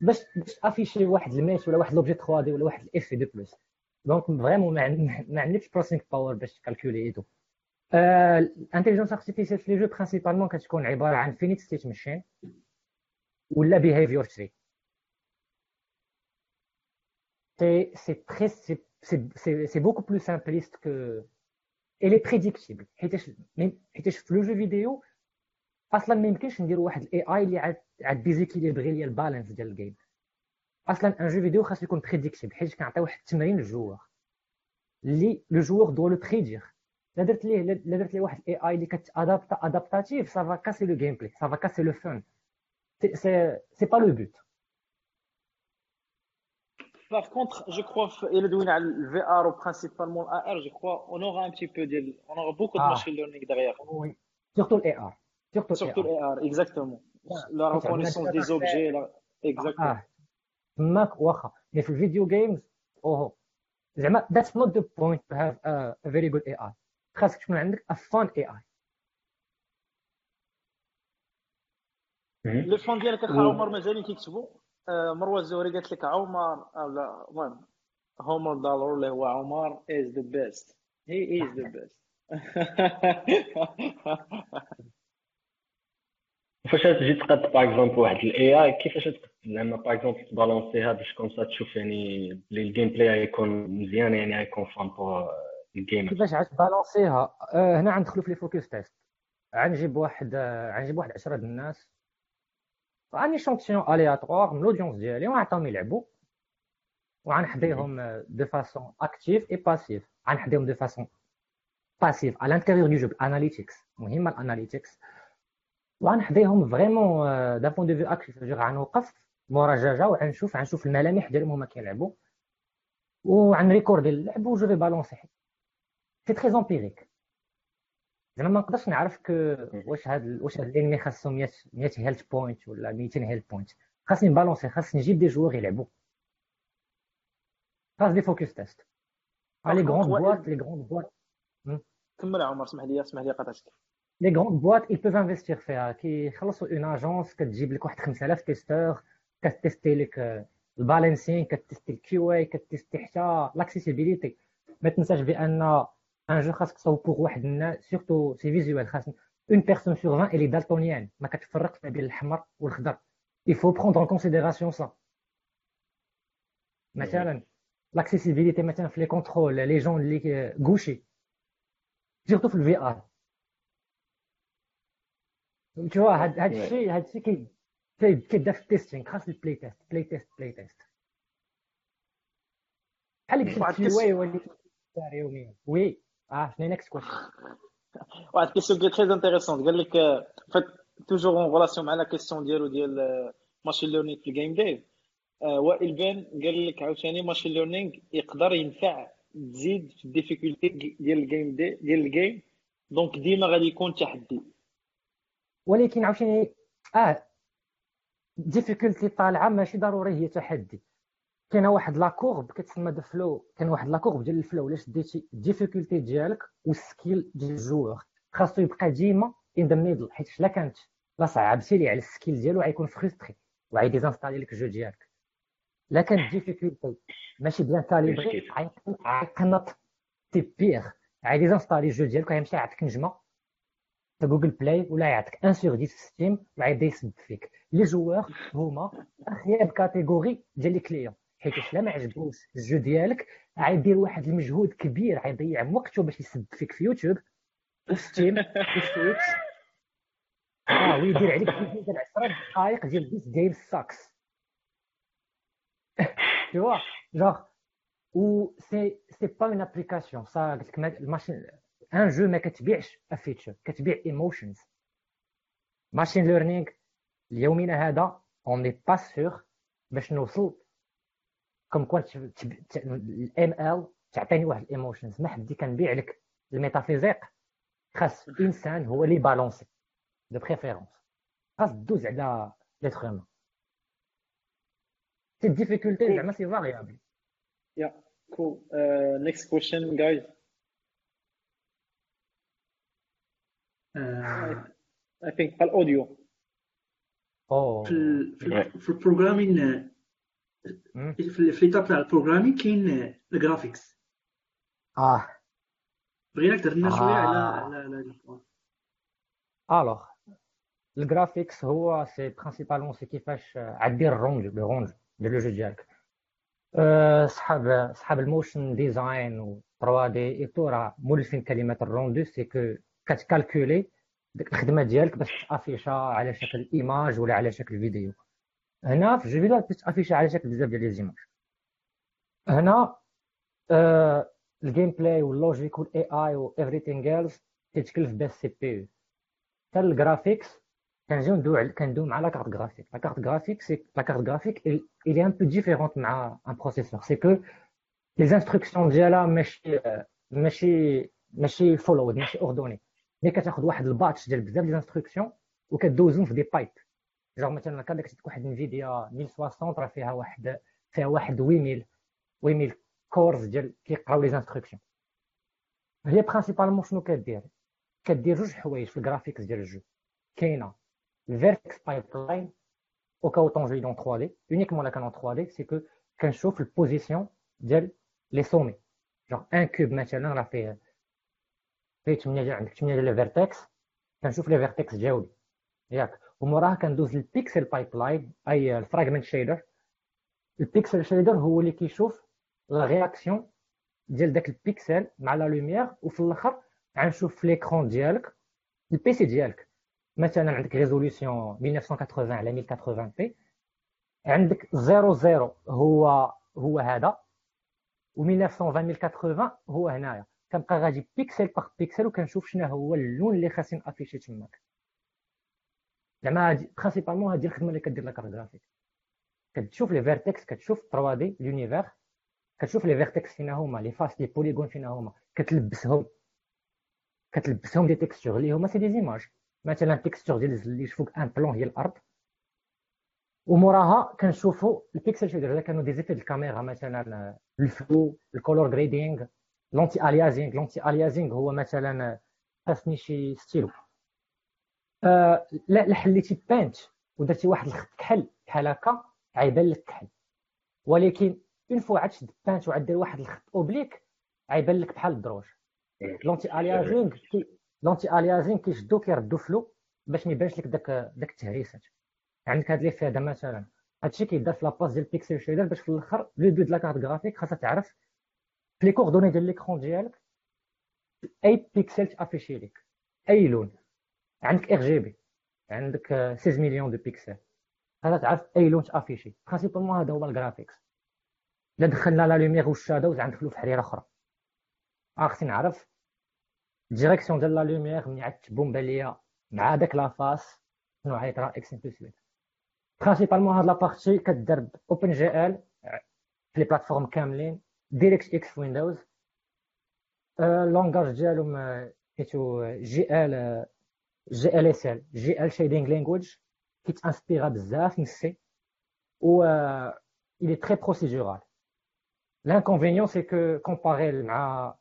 باش باش afficher واحد ال mesh ولا واحد l'objet 3D ولا واحد الاف دي بلس donc vraiment ما عندكش processing power باش ت calculer et tout l'intelligence artificielle في les jeux principalement كتكون عبارة عن finite state machine ولا behavior tree c'est c'est très c'est c'est beaucoup plus simpliste que elle est prédictible. حيتاش حيتاش في le jeu vidéo أصلا ما يمكنش ندير واحد ال AI اللي عاد عاد déséquilibrer ليا ال balance ديال ال game أصلا un jeu vidéo خاص يكون prédictible حيت كنعطي واحد التمرين لل joueur. اللي le joueur doit le prédire لا درت ليه لا درت ليه واحد ال AI اللي كت adapter adaptative ça va casser le gameplay ça va casser le fun c'est c'est pas le but Par contre, je crois il doit le VR ou principalement l'AR, je crois on aura un petit peu de, on aura beaucoup de ah. machine learning derrière. Oui, surtout l'AR. Surtout, surtout l'AR, exactement. La reconnaissance des objets, là. exactement. Ah. تماك واخا مي في الفيديو جيمز اوه زعما that's not the point to have a, a very good AI خاصك تكون عندك a fun AI لو فون ديالك اخا عمر مازالين كيكتبوا آه، مروة الزهري قالت لك عمر لا المهم هومر دالور اللي هو عمر is the best he is the best فاش تجي تقاد par exemple واحد ال AI كيفاش زعما par exemple تبالونسيها باش comme ça تشوف يعني بلي ال gameplay غيكون مزيان يعني غيكون fun pour ال game كيفاش عاد تبالونسيها آه هنا غندخلوا في les focus tests غنجيب واحد آه غنجيب واحد 10 د الناس. غا un échantillon aléatoire من l'audience ديالي وغنعطيهم يلعبوا وغنحضيهم de façon active et passive. غنحضيهم de façon passive. على l'intérieur du jeu analytics مهمه ال analytics وغنحضيهم vraiment d'un point de vue actif غنوقف مورا جاجا وغنشوف غنشوف الملامح ديالهم هما كيلعبوا وغن recorder اللعب و je vais balancer. c'est très empirique زعما ما نقدرش نعرف que واش هاد واش هاد ال enemy خاصو 100 100 health point ولا 200 health point خاصني ن balancer خاصني نجيب des joueurs يلعبوا خاص des focus tests les grandes boîtes les grandes boîtes كمل عمر اسمح لي اسمح لي قطعتك. les grandes boîtes ils peuvent investir فيها كيخلصوا une agence كتجيب لك واحد 5000 testeurs كت tester لك ال balancing كت tester ال QA كت tester حتى l'accessibilité ما تنساش بأن un jeu خاصك تصاوب pour واحد الناس surtout c'est visuel خاص une personne sur 20 اللي daltonienne ما كتفرقش ما بين الحمر والخضر. Il faut prendre en considération ça. مثلا l'accessibilité مثلا في les contrôles les gens اللي gauchers surtout في ال VR tout هاد هاد الشيء هاد الشيء كي كيبدا في ال testing خاص ال playtest playtest playtest بحال اللي كتبت في الواي ولي يوميا. oui. آه شنو next question واحد question qui est très intéressante قال لك فات toujours en relation مع la question ديالو ديال machine learning في ال game dev وائل بان قال لك عاوتاني machine learning يقدر ينفع تزيد في ال difficulté ديال ال game دي ديال ال game donc ديما غادي يكون تحدي. ولكن عاوتاني آه difficulté طالعة ماشي ضروري هي تحدي. كاينة واحد la courbe كتسمى de flow كاين واحد la courbe ديال ال flow. الا شديتي ال difficulté ديالك وال skill ديال ال joueur خاصو يبقى ديما in the middle حيت لا كانت لا صعبتي ليه على ال skill ديالو غيكون frustré وغادي désinstaller لك ال jeu ديالك. لا كانت ال difficulté ماشي bien calibrée غيقنط تي بيغ غادي désinstaller ال jeu ديالك وغيمشي يعطيك نجمة في Google Play ولا يعطيك un sur 10 في Steam وغيبدا يسب فيك. les joueurs هما أخيب catégorie ديال les clients حيت الا ما عجبوش ال jeu ديالك غيدير واحد المجهود كبير غيضيع وقته باش يسب فيك في يوتيوب. في Steam في آه ويدير عليك ديال 10 دقائق ديال this game sucks tu joues و c'est c'est pas une application ça قلت لك ال machine un jeu ما كتبيعش features كتبيع emotions machine learning اليومنا هذا on est pas sûr باش نوصل comme quoi ال ML تعطيني واحد ال emotions. ما حدي كنبيع لك ال métaphysique خاص إنسان هو اللي بالونسي de préférence خاص دوز على l'être humain c'est difficulté زعما c'est variable yeah cool next question guys I think ال audio في في ال programming في l'étape تاع ال programming كاين ال graphics. آه. بغيناك تهضرنا شوية على على على alors ال graphics هو c'est principalement c'est كيفاش غدير ال rendu le rendu ديال le jeu ديالك صحاب صحاب ال motion design و 3D et tout راه مولفين كلمه ال rendu c'est que كت calculer ديك الخدمة ديالك باش ت afficher على شكل image ولا على شكل فيديو هنا في jeu vidéo ت afficher على شكل بزاف ديال les images. هنا آه ال gameplay وال logic وال AI و everything else تتكلف بها ال CPU حتى ال graphics كنجيو ندوي كندوي مع لا كارت غرافيك لا كارت غرافيك سي لا كارت il est un peu différente مع un processeur. C'est que les instructions ديالها ماشي ماشي ماشي فولود ماشي اوردوني ملي كتاخذ واحد الباتش ديال بزاف ديال الانستركسيون وكدوزهم في دي بايب جوغ مثلا كان كتكتب واحد انفيديا 1060 راه فيها واحد فيها واحد 8000 8000 كورز ديال كيقراو لي زانستركسيون هي برينسيبالمون شنو كدير؟ كدير جوج حوايج في ال graphics ديال ال jeu. كاينة ال vertex pipeline au cas où ton jeu est dans 3D uniquement لا كان 3D c'est que كنشوف ال position ديال les sommets جوغ un cube مثلا راه فيه فيه 8 ديال عندك 8 ديال ال vertex كنشوف les vertex ديالي ياك. وموراها كندوز لل pixel pipeline أي ال fragment shader ال pixel shader هو اللي كيشوف la réaction ديال داك البيكسل مع la lumière وفي الآخر غنشوف في l'écran ديالك ال PC ديالك. مثلا عندك résolution 1980 على 1080 p عندك 00 هو هو هذا و 1920 1080 هو هنايا. كنبقى غادي pixel par pixel وكنشوف شنو هو اللون اللي خاصني ن afficher تماك. زعما هادي principalement هادي الخدمة اللي كدير carte graphique. كتشوف les vertex كتشوف 3D l'univers كتشوف les vertex فينا هما les faces les polygones فينا هما. كتلبسهم. كتلبسهم des textures اللي هما c'est des images مثلا texture ديال اللي فوق un plan هي الأرض. وموراها كنشوفوا ال pixel shader إذا كانوا des effets الكاميرا مثلا ال flou ال color grading l'anti-aliasing l'anti-aliasing هو مثلا خاصني شي ستيلو. آه لا حليتي بانت ودرتي واحد الخط كحل بحال هكا غيبان لك كحل. ولكن une fois عاد شد بانت وعاد دير واحد الخط oblique غيبان لك بحال الدروج. l'anti-aliasing l'anti-aliasing كيشدو كيردو flou باش ما يبانش لك داك داك التهريسات عندك هاد لي فيها مثلا. هادشي كيدار في la passe ديال pixel shader باش في الأخر le but de la carte graphique خاصها تعرف في les coordonnées ديال l'écran ديالك أي pixel ت afficher لك أي لون. عندك RGB عندك 16 مليون de pixels هذا تعرف أي لون ت afficher principalement هذا هو ال graphics الا دخلنا la lumière وال shadows غندخلو في حريرة أخرى. خصني نعرف. ال direction ديال la lumière ملي عاد تبومبا ليا مع داك la face شنو غيطرا إكس بلس principalement هاد la partie كدار OpenGL في les plateformes كاملين. DirectX في Windows ال langage ديالهم سميتو جي آل جي ال اس ال جي ال شيدينغ لانجويج كيتانسبيرا بزاف من ال C و il est très procédural. L'inconvénient c'est que comparé مع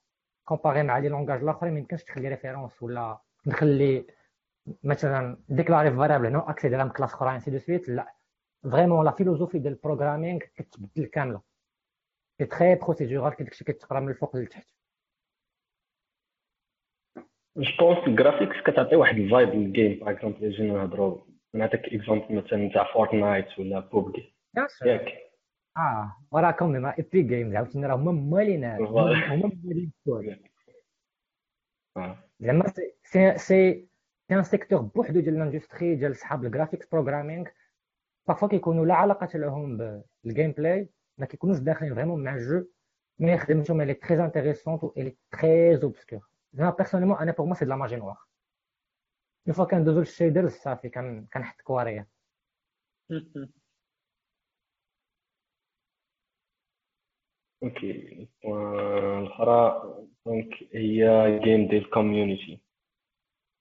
comparé مع les langages الاخرين ما يمكنش تخلي référence ولا نخلي مثلا déclarer variable نو accéder على classe أخرى c'est tout de suite لا vraiment la philosophie ديال ال programming كتبدل كامله c'est très procédural كداكشي كتقرا من الفوق للتحت جو بونس ال graphics كتعطي واحد ال vibe لل game par exemple جينا نهضروا نعطيك اكزومبل مثلا تاع Fortnite ولا بوبجي ياك آه وراكم مع Epic Games عاوتاني راه هما مالين هما مالين زعما سي سي un secteur بوحدو ديال ال industry ديال صحاب ال graphics programming parfois كيكونوا لا علاقه لهم بال gameplay ما كيكونوش داخلين vraiment مع ال jeu mais خدمتهم اللي très intéressante و اللي très obscure زعما personnellement أنا pour moi c'est de la magie noire une fois كندوزو لل shaders صافي كنحط كواريا okay الاخرى دونك هي جيم ديال كوميونيتي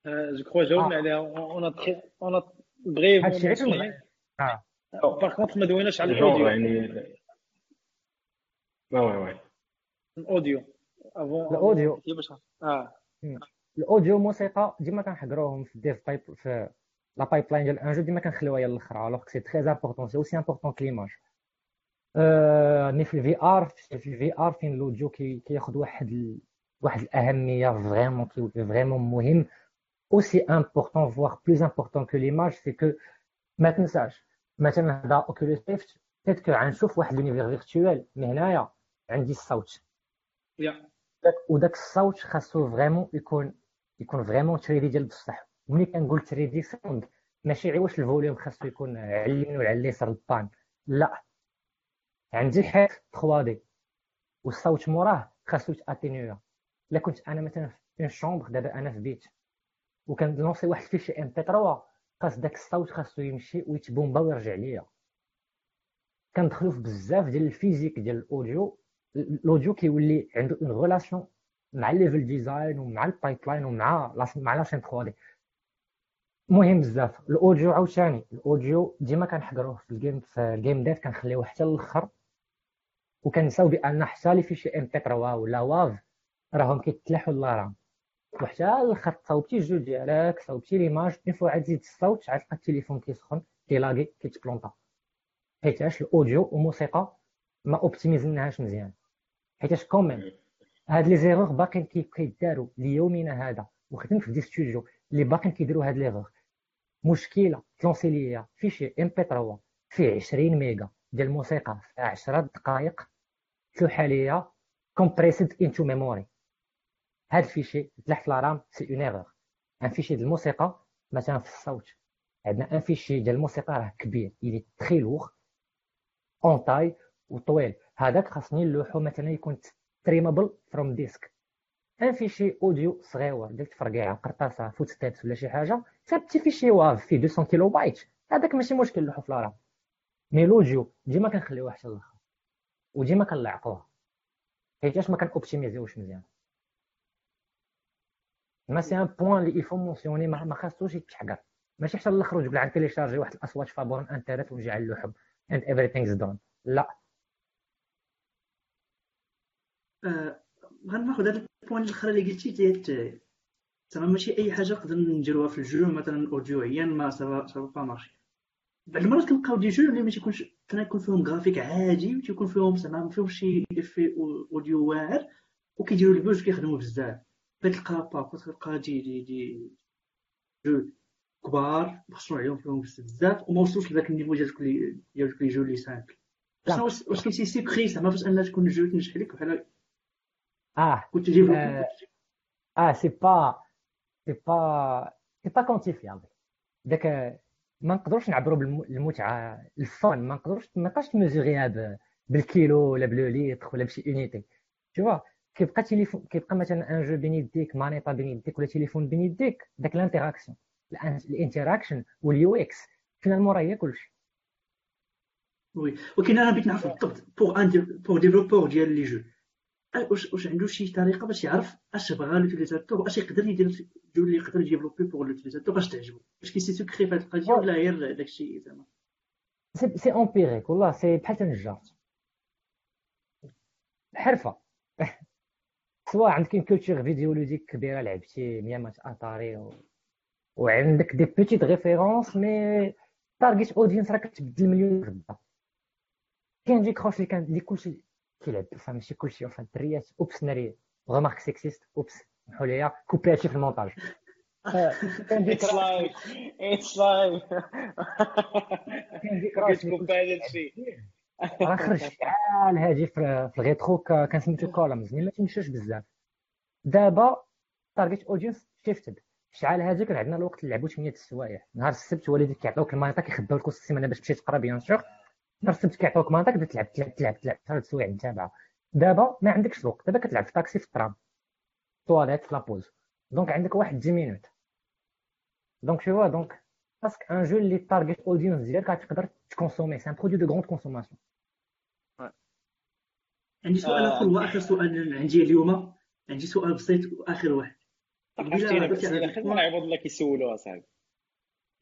جو كخوا جاوبنا عليها اون اون بريفون آه باغ كونتر ما دويناش على الاوديو يعني وي وي الاوديو الاوديو آه. الأوديو موسيقى ديما كنحضروهم في الديف بايب في لا بايب لاين ديال ان جو ديما كنخليوها هي الأخرى الوغ سي تري امبورطون سي اوسي امبورطون كليماج mais في ال VR في ال VR فين ال audio كياخذ واحد ال... واحد الأهمية vraiment كيولي vraiment مهم aussi important voire plus important que l'image c'est que ما تنساش مثلا هذا Oculus Rift peut-être que غنشوف واحد l'univers virtuel من هنايا عندي الصوت. وداك الصوت خاصو vraiment يكون يكون vraiment 3D ديال بصح ملي كنقول 3D sound ماشي غير واش ال volume خاصو يكون على اليمين ولا على اليسار ال pan لا عندي حيط 3D والصوت موراه خاصو يت atténuer الا كنت أنا مثلا في chambre دابا أنا في بيت وكن lancer واحد ال fichier MP3 خاص داك الصوت خاصو يمشي ويتبومبا ويرجع ليا كندخلو في بزاف ديال ال physique ديال ال audio ال audio كيولي عنده une relation مع ال level design ومع ال pipeline ومع مع la scène 3D مهم بزاف ال audio عاوتاني ال audio ديما كنحضروه في ال game في ال game dev كنخليوه حتى الآخر وكنساو بان حتى les fichiers MP3 ولا WAV راهم كيتلاحوا لل RAM وحتى الآخر صوبتي ال jeu ديالك صوبتي l'image une fois تزيد الصوت عاد تلقى التليفون كيسخن كي laguer كيت planter حيتاش ال audio والموسيقى ما اوبتيميزناهاش مزيان حيتاش كومين هاد les erreurs باقيين كيداروا ليومنا هذا وخدمت في des studios اللي باقيين كيديروا هاد ليغور مشكلة ت lancer ليا fichier MP3 فيه 20 ميجا ديال الموسيقى في 10 دقائق تلوحها ليا compressed into memory هاد ال fichier تلح في la RAM c'est une erreur un fichier ديال الموسيقى مثلا في الصوت. عندنا un fichier ديال الموسيقى راه كبير il est très lourd en taille وطويل هذاك خاصني نلوحو مثلا يكون streamable from disk un fichier audio صغيور. ديال تفرقيعه قرطاسه footsteps ولا شي حاجة. un petit fichier WAV فيه 200 kilobytes هذاك ماشي مشكل نلوحو في la RAM mais l'audio ديما كنخليوه حتى الآخر وديما كنلعقوه. حيتاش ما اوبتيميزيوش مزيان. mais c'est un point اللي il faut mentionner ما خاصوش يتحقر. ماشي حتى الأخر وتقول غن télécharger واحد الأصوات فابور انترنت ونجي على اللوحب and everything's done. لا. آه غناخذ هذا البوان الآخر اللي قلتي ديال زعما ماشي أي حاجة نقدر نديروها في الجو مثلا اوديويا ما سافا با مارشي بعض المرات كنلقاو دي جو اللي ما تيكونش كان يكون فيهم غرافيك عادي وتيكون فيهم زعما ما فيهمش شي افي أوديو واعر وكيديروا البوج كيخدموا بزاف. كتلقى با كتلقى دي دي دي جو كبار مخصوص عليهم فيهم بزاف وما وصلوش لذاك النيفو ديال لي جو لي سامبل واش كاين شي secret زعما باش أنها تكون jeu تنجح لك بحال آه كنت تجيب آه c'est pas c'est pas c'est pas quantifiable داك ما نقدروش نعبروا بالمتعه ال fun ما نقدروش ما نقدرش ت mesurer يها بالكيلو ولا ب le litre ولا بشي unité tout كيبقى تليفون كيبقى مثلا un jeu بين يديك مانيطا بين يديك ولا تليفون بين يديك داك l'interaction ال interaction وال UX finalement راه هي كلشي oui ولكن أنا بغيت نعرف بالضبط pour un pour développeur ديال les jeux واش واش عنده شي طريقة باش يعرف أش بغا l'utilisateur وأش يقدر يدير jeu اللي يقدر ي développer pour l'utilisateur باش تعجبو؟ واش كاين شي secret في هاد القضية ولا غير داكشي زعما؟ c'est empirique والله c'est بحال تنجار حرفة. سواء عندك culture vidéoludique كبيرة لعبتي 100 ماتش اتاري و... وعندك دي بيتيت ريفيرونس مي تارجيت اودينس راه كتبدل مليون غدا كاين ديك خوش اللي كان اللي كلشي كيلعب فا ماشي كلشي فا الدريات أوبس ناري. غمارك سيكسيست أوبس سمحوا لي كوبي هادشي في المونتاج. كان ديك لايف اتس لايف كان راه كتكوبي هادشي راه خرج شحال هادي في الغيترو كان سميتو كولمز. ما تمشاش بزاف. دابا target audience shifted شحال هادي كان عندنا الوقت نلعبو 8 السوايع. نهار السبت والديك كيعطيوك المانيطا كيخباو لك وسط السيمانة باش تمشي تقرا bien sûr السبت كيعطيوك مانيطا كتبدا تلعب تلعب تلعب تلعب ثلاث السوايع متابعة. دابا ما عندكش الوقت دابا كتلعب في الطاكسي في الترام. تواليت في la pause. donc عندك واحد 10 minutes. donc شو donc خاصك un jeu اللي target audience ديالك تقدر ت consommer. c'est un produit de grande consommation عندي سؤال آخر هو اخر سؤال عندي اليوم. عندي سؤال بسيط وآخر واحد. صاحبي.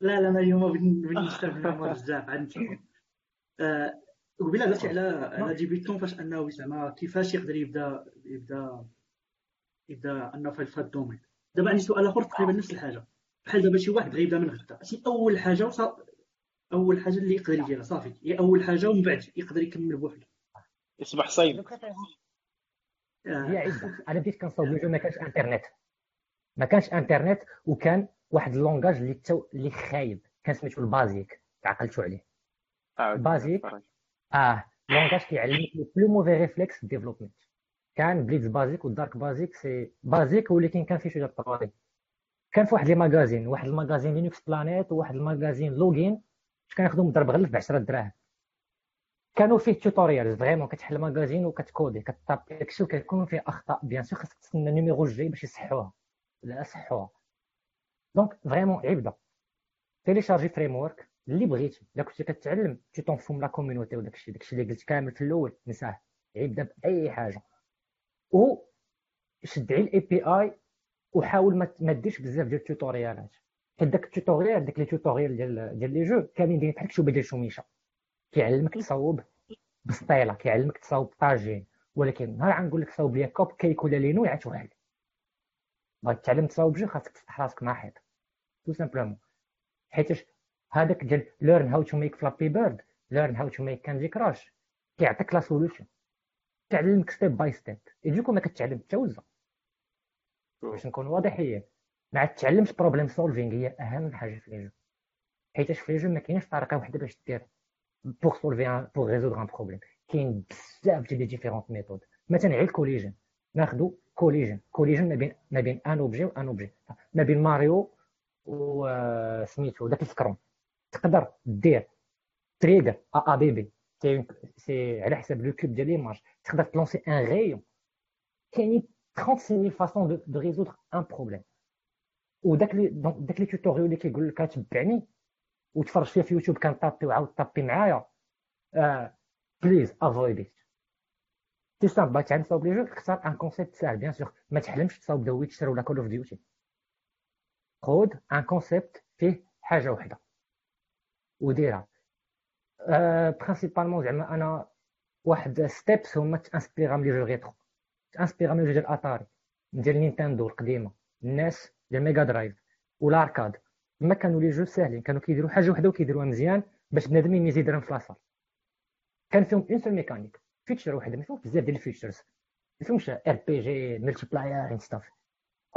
لا لا أنا اليوم بغيت نشتغل معاهم بزاف. عاد قبيله هضرتي على على ديبيتون فاش أنه زعما كيفاش يقدر يبدا يبدا يبدا انه في هذا الدومين دابا عندي سؤال آخر تقريبا نفس الحاجة. بحال دابا شي واحد بغى يبدا من غدا شي أول حاجة وصا أول حاجة اللي يقدر يديرها صافي. هي أول حاجة ومن بعد يقدر يكمل بوحده. يصبح صيد. هي عده أنا بديت كنصاوب ما كانش إنترنت. ما كانش إنترنت وكان واحد اللونغاج اللي تو اللي خايب. كان سميتو البازيك تعقلتوا عليه. بازيك آه لونغاج كيعلمك لو بلو موفي ريفلكس في الديفلوبمنت كان بليدز بازيك والدارك بازيك سي بازيك ولكن كان فيه شوية طوالي كان في واحد لي ماغازين واحد الماغازين لينكس بلانيت وواحد الماغازين لوغين كناخذهم مضرب غلف ب 10 دراهم كانوا فيه توتوريالز فريمون كتحل الماغازين وكتكودي كتطابي داكشي وكيكون فيه اخطاء بيان سور خاصك تستنى النيميرو الجاي باش يصحوها لا صحوها دونك فريمون عبده تيليشارجي فريم ورك اللي بغيتي الا كنتي كتعلم تي تونفوم لا كوميونيتي وداك الشيء داك الشيء اللي قلت كامل في الأول نساه يبدا باي حاجة. و شد على الاي بي اي وحاول ما ديرش بزاف ديال التوتوريالات. حيت داك ال tutorial داك les tutorials ديال ديال les jeux كاملين دايرين بحال كتشوبه ديال شوميشة. كيعلمك تصاوب بسطيله كيعلمك تصاوب طاجين ولكن نهار غنقول لك صاوب ليا كوب كيك ولا لينو يعتوها لك بغيت تعلم تصاوب jeu خاصك تفتح راسك مع حيط. tout simplement. حيتاش هذاك ديال learn how to make Flappy Bird learn how to make Candy Crush كيعطيك la solution تعلمك step by step يجيكم ما كتعلم حتى وزة. باش نكون واضحين ما تعلمش problem solving هي أهم حاجة في les jeux حيتاش في les jeux ما كاينش طريقة واحدة باش دير pour solver pour résoudre un problème كاين بزاف ديال les différentes méthodes مثلا غير ال collision. ناخذ collision. collision ما بين ما بين un objet و un objet ما بين ماريو و سميتو داك ال screen. تقدر دير trigger ا بي بي سي على حساب le coup ديال l'image تقدر ت lancer un rayon كاينين 36 façons de résoudre un problème وداك les داك les tutorials اللي كيقول لك تبعني وتفرج فيها في يوتيوب كن taper وعاود taper معايا please avoid et c'est simple بغيت تعلم تصاوب les jeux اختار un concept ساهل bien sûr ما تحلمش تصاوب The Witcher ولا Call of Duty خذ un concept فيه حاجة وحده وديرها. principalement زعما أنا واحد steps هما ت inspira من les jeux rétro. ت inspira من les jeux ديال اتاري ديال نينتندو القديمة. الناس ديال ميغا درايف. وال arcade. ما كانوا les jeux ساهلين. كانوا كيديروا حاجة وحدة وكيديروها مزيان باش بنادم يزيد راه في la salle. كان فيهم une seule mécanique feature وحدة. ما فيهمش بزاف ديال ال features ما فيهمش RPG multiplayer and stuff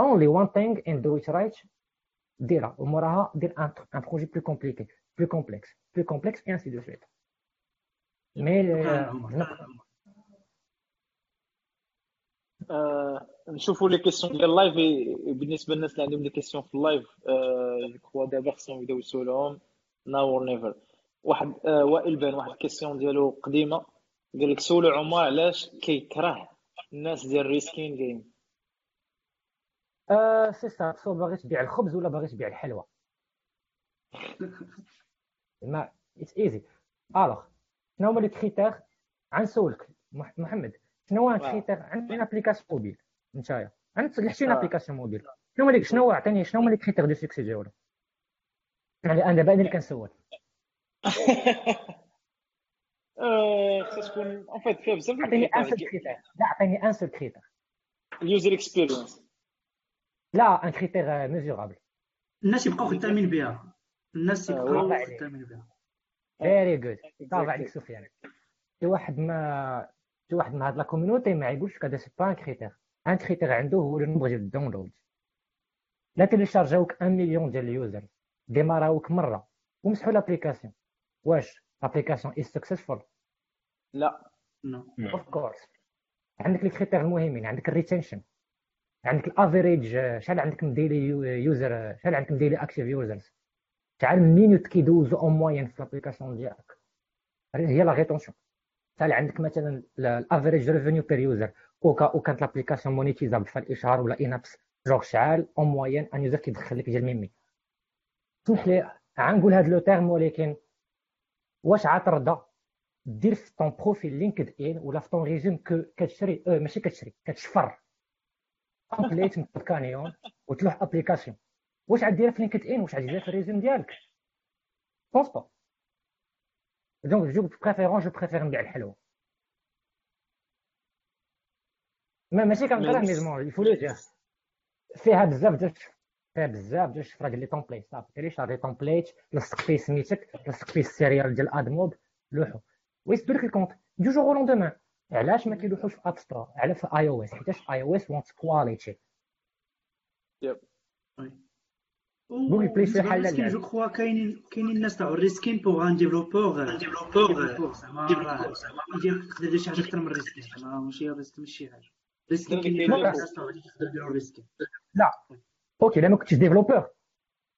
only one thing and do it right ديرها. وموراها دير un projet plus compliqué plus complexe plus complexe et ainsi de suite mais نشوفوا les questions ديال ال live بالنسبة للناس اللي عندهم les questions في ال live je crois دابا خصهم يبداو يسولوهم now or never واحد آه وائل بان واحد ال question ديالو قديمه قال لك سولو عمر علاش كيكره الناس ديال reskin game آه سي سا سو باغي تبيع الخبز ولا باغي تبيع الحلوى mais it's easy alors شنو هما les critères غنسولك. محمد شنو هو ال critère عندنا application mobile نتايا. عندك une application mobile شنو هما شنو عطيني شنو هما les critères de succès ديالو؟ يعني أنا دابا اللي كنسول. خصها تكون en fait فيها بزاف عطيني un seul critère لا عطيني un seul critère ال user experience لا un critère mesurable الناس يبقاو خدامين بها. الناس يبقاو خدامين بها very good صافي عليك سفيان. شي واحد ما شي واحد من هاد la community ما يقولش كذا c'est pas un critère un critère عنده هو le nombre ديال ال download لا téléchargea وك 1 مليون ديال ال user. démarra وك مرة. ومسحوا l'application واش؟ l'application is successful لا. no of course عندك les critères المهمين عندك ال retention عندك ال average شحال عندك من daily user شحال عندك من daily active users شحال من minutes كيدوزو en moyenne في l'application ديالك هي la rétention شحال عندك مثلا ال average revenue per user أو كانت l'application monétisable في الاشهار ولا in-apps jour شحال en moyenne un user كيدخل لك ديال ميمي سمح لي غنقول هذا le terme ولكن واش غترضى دير في ton profil LinkedIn ولا في ton resume كتشري آه ماشي كتشري كتشفر template من Canyon وتلوح application واش غديرها في LinkedIn واش غديرها في ال resume ديالك؟ pense pas donc je préfère je préfère نبيع الحلوى ما ماشي كنكره ميزمون يفو لو دير فيها بزاف ديال فيها بزاف ديال الشفره ديال les templates صافي télécharger template لصق فيه سميتك لصق فيه ال serial ديال AdMob لوحو ويسدو لك ال compte du jour au lendemain علاش ما كيلوحوش في App Store على في iOS حيتاش iOS want quality yep Google Play شي حل je crois كاينين كاينين الناس تاع ال reskin pour un développeur développeur زعما يقدر يدير شي حاجة أكثر من ال reskin زعما ماشي ماشي شي حاجة reskin كاينين الناس تاع ال reskin لا OK لما كنتش développeur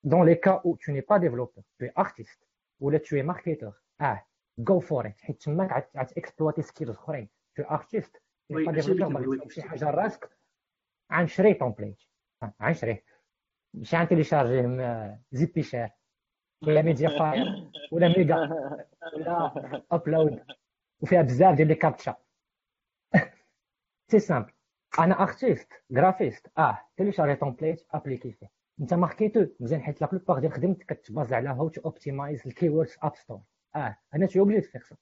dans les cas où tu n'es pas développeur tu es artiste ولا tu es marketeur. آه go for it حيت تماك عاد exploiter skills اخرين t'es artiste pas développeur شي حاجة راسك غنشري template غنشريه ماشي غن télécharger يه زيد بيشير. ولا MediaFire ولا Mega ولا upload وفيها بزاف ديال les captchas. c'est simple أنا artiste graphiste آه télécharger template appliquer فيه انت marketeur مزيان حيت la plupart ديال خدمتك كتباز على how to optimize ال keywords App Store آه أنا t'es obligé avec ça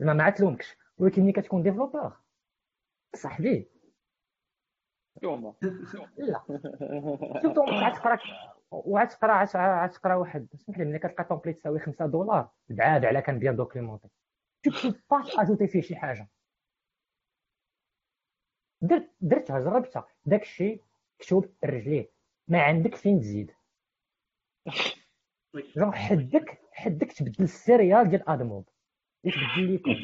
زعما ما تلومكش ولكن ملي كتكون développeur صاحبي يوما لا. surtout غتقرا وغتقرا غتقرا واحد سمح لي ملي كتلقى template تساوي 5 دولار بعاد على كان bien documenté tout pas ajouter فيه شي حاجة. درت درتها جربتها داك الشيء مكتوب رجليه. ما عندك فين تزيد. جون حدك حدك تبدل ال serial ديال AdMob وتبدل les codes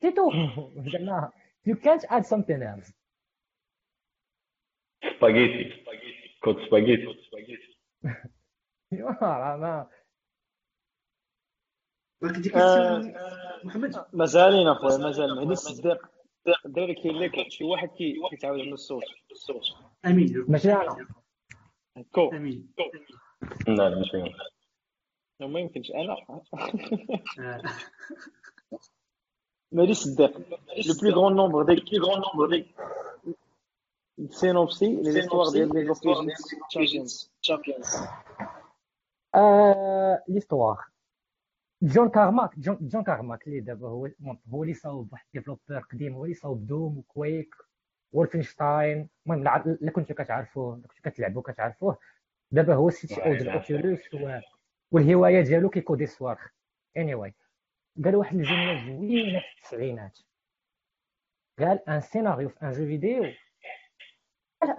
تيتو زعما you can't add something else. spaghetti code spaghetti راه ما ولكن ديك محمد. مازالين اخويا مازال مهدي الصديق الدراري كاين لك شي واحد كي كيتعاود عنده الصوت. أمين. ماشي أنا. كو. أمين. لا لا ماشي أنا. ما يمكنش أنا. مهدي الصديق لو بلو غون نومبر دي بلو غون نومبر دي سينوبسي لي ليستوار ديال ليجندز تشامبيونز آه، l'histoire جون كارماك جون, جون كارماك اللي دابا هو هو اللي صاوب واحد développeur قديم هو اللي صاوب Doom و Quake و Wolfenstein المهم لا كنتو كتعرفوه لا كنتو كتلعبوا كتعرفوه دابا هو ال CTO ديال Oculus و- والهوايه ديالو كيكودي الصواريخ اني anyway. قال واحد الجمله زوينه في التسعينات قال un scénario في un jeu vidéo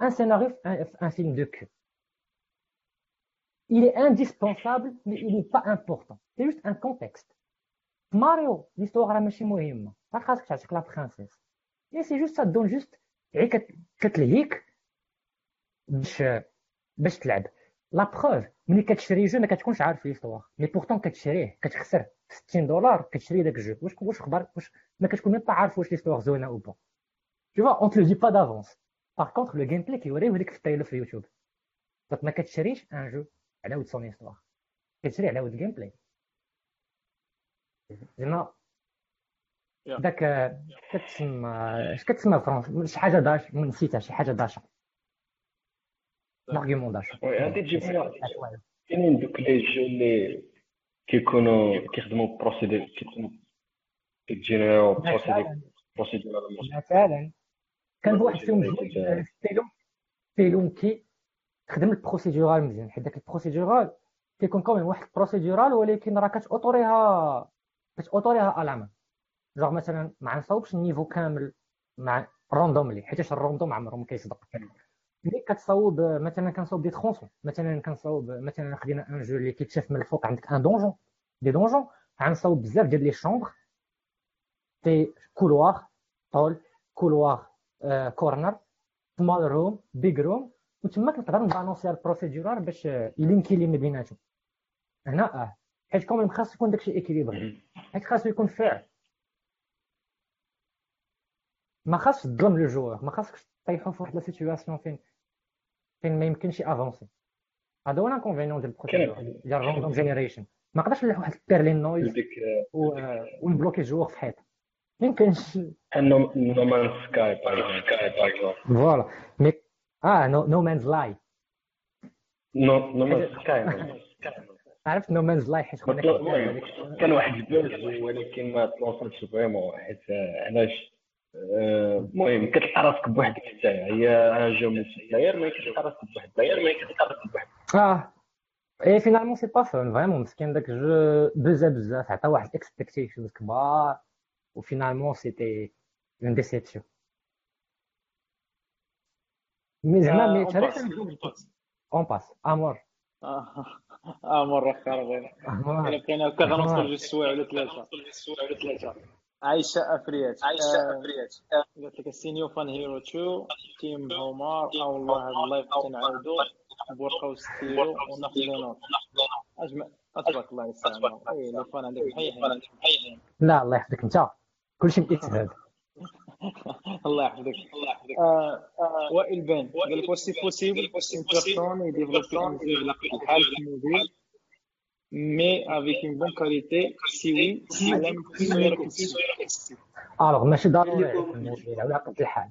un scénario, un, un film de cul. Il est indispensable, mais il n'est pas important. C'est juste un contexte. Mario, l'histoire راه ماشي مهمة. راه خاصك تعتق la princesse. Et c'est juste ça te donne juste غير كت- كتلهيك باش باش تلعب. la preuve ملي كتشري jeu ما كتكونش عارف l'histoire mais pourtant كتشريه كتخسر 60 دولار كتشري داك ال jeu واش واش خبر واش ما كتكون même pas عارف واش l'histoire زوينه ou pas. Tu vois, on te le dit pas d'avance. Par contre, le gameplay كيوريوه لك في ال trailer في يوتيوب. donc ما كتشريش un jeu على ود son histoire. كتشري على ود ال gameplay. زعما. داك كتسمى اش كتسمى فرونس شي حاجة d'ach- نسيتها شي حاجة d'achat. l'argument d'achat. oui تجيب كاينين دوك les jeux اللي كيكونوا كيخدموا procédural كيكونوا كيتجينيرو بروسيدور بروسيدور مثلا كان واحد فيهم جوج ستيلوم ستيلوم كي تخدم البروسيدورال مزيان حيت داك البروسيدورال كيكون كومين واحد البروسيدورال ولكن راه كتاوطوريها كتاوطوريها الامان جوغ مثلا ما نصاوبش النيفو كامل مع روندوملي حيتاش الروندوم عمره ما كيصدق. ملي كتصاوب مثلا كنصاوب دي ترونسون مثلا كنصاوب مثلا خدينا ان جو اللي كيتشاف من الفوق عندك ان دونجون des donjons غنصاوب بزاف ديال les chambres T couloir طول couloir corner small room big room وتما كنقدر نبالونسي ال procédural باش يلينكي لي ما بيناتهم هنا آه حيت quand même خاص يكون داكشي équilibré حيت خاصو يكون fair ما خاصش تظلم le joueur ما خاصكش تطيحو في واحد la situation فين فين ما يمكنش avancer هذا هو الانكونفينيون ديال البروسيدور ديال الراندوم جينيريشن ما نقدرش نلوح واحد البيرلين نويز ديك ونبلوكي الجوور في حيط ما يمكنش نو مان سكاي باغ سكاي باغ فوالا. مي آه نو مانز لاي نو نو مان سكاي عرفت؟ نو مانز لاي حيت كان واحد البوز ولكن ما تلونساتش فريمون حيت علاش؟ آه، المهم كتلقى راسك بوحدك حتى هي جو من الداير ما كتلقى راسك بواحد الداير ما كتلقى راسك بواحد آه. اي فينالمون سي با فون فريمون مسكين داك الجو بزا بزاف عطا واحد اكسبكتيشنز كبار. وفينالمون سيتي اون ديسيبسيون مي زعما مي اون باس امور آه مره خاربين امور الا بقينا هكا غنوصل جوج سوايع ولا ثلاثة عايشه افريات عايشه افريات قالت لك سينيو فان هيرو 2 تيم هومار أو والله هذا اللايف تنعاودو بورقه وستيرو وناخذ نوت اجمع تبارك الله يسامحك اي لو فان عندك محيحين لا الله يحفظك انت كلشي باجتهاد الله يحفظك. الله يحفظك. آه، آه، وائل بن قال لك واش سي بوسيبل اون بيرسون يديفلوبي ان جو على الحال في الموبيل مي افيك اون بون كاليتي سي وي alors ماشي ضروري الموبيل على قد الحال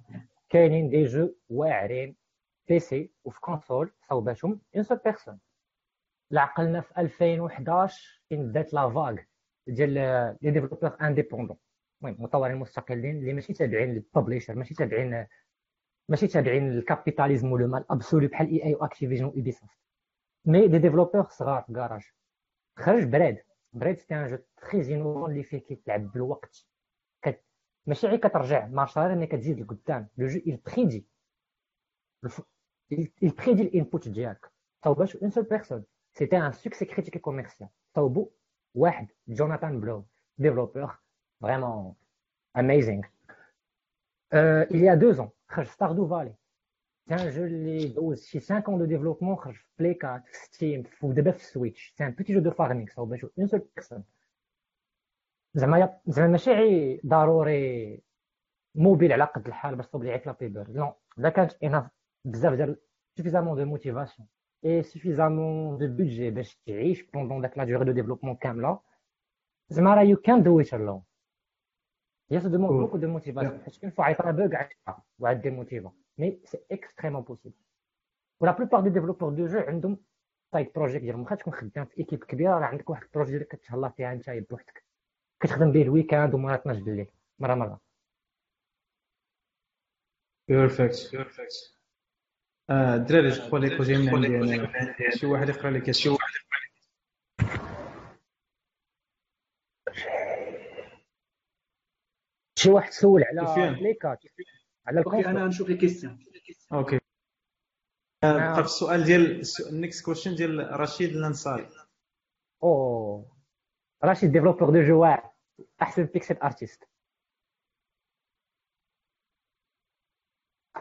كاينين des jeux واعرين PC وفي console صوباتهم une seule personne عقلنا في 2011 فين بدات la vague ديال les développeurs indépendants المهم مطورين مستقلين اللي ماشي تابعين لل publisher ماشي تابعين ماشي تابعين لل capitalisme و le mal absolu بحال EA و Activision و Ubisoft mais des développeurs صغار في كراج خرج Braid. Braid c'était un jeu très innovant اللي فيه كيتلعب بالوقت. كت... ماشي غير كترجع. marche arrière mais كتزيد لقدام. le jeu il prédit il prédit ال input ديالك. صوباش une seule personne c'était un succès critique commercial صوبو واحد. Jonathan Blow développeur vraiment amazing. Euh, il y a deux ans خرج Stardew Valley C'est un jeu اللي دوز شي 5 ans de développement خرج في Play 4 في Steam ودابا في Switch c'est un petit jeu de farming صاوب نشوف une seule personne زعما زعما ماشي غير ضروري موبيل على قد الحال باش تصوب لي عيط لا بيبر نو اذا كانت أنا بزاف ديال سوفيزامون دو موتيفاسيون اي سوفيزامون دو بودجي باش تعيش بوندون داك لا ديغي دو ديفلوبمون كامله زعما راه يو كان دو ات الون هي سو دوموند بوكو دو موتيفاسيون حيت كاين فوا عيط بوغ عيطها وعاد ديموتيفا مي سي اكستريمون بوسيبل ولا بلوبار دي ديفلوبور دو جو عندهم سايد بروجيكت ديالهم واخا تكون خدام في ايكيب كبيره راه عندك واحد البروجي اللي كتهلا فيها انت بوحدك كتخدم به ال weekend ومرات 12 بالليل مره مره بيرفكت بيرفكت الدراري je crois l'écho جاي من عندي شي واحد يقرا les questions شي واحد سول على بليكات على OK أنا نشوف les questions OK. بقى في السؤال ديال ال next question ديال رشيد الأنصاري. أو رشيد développeur de jeux أحسن pixel artist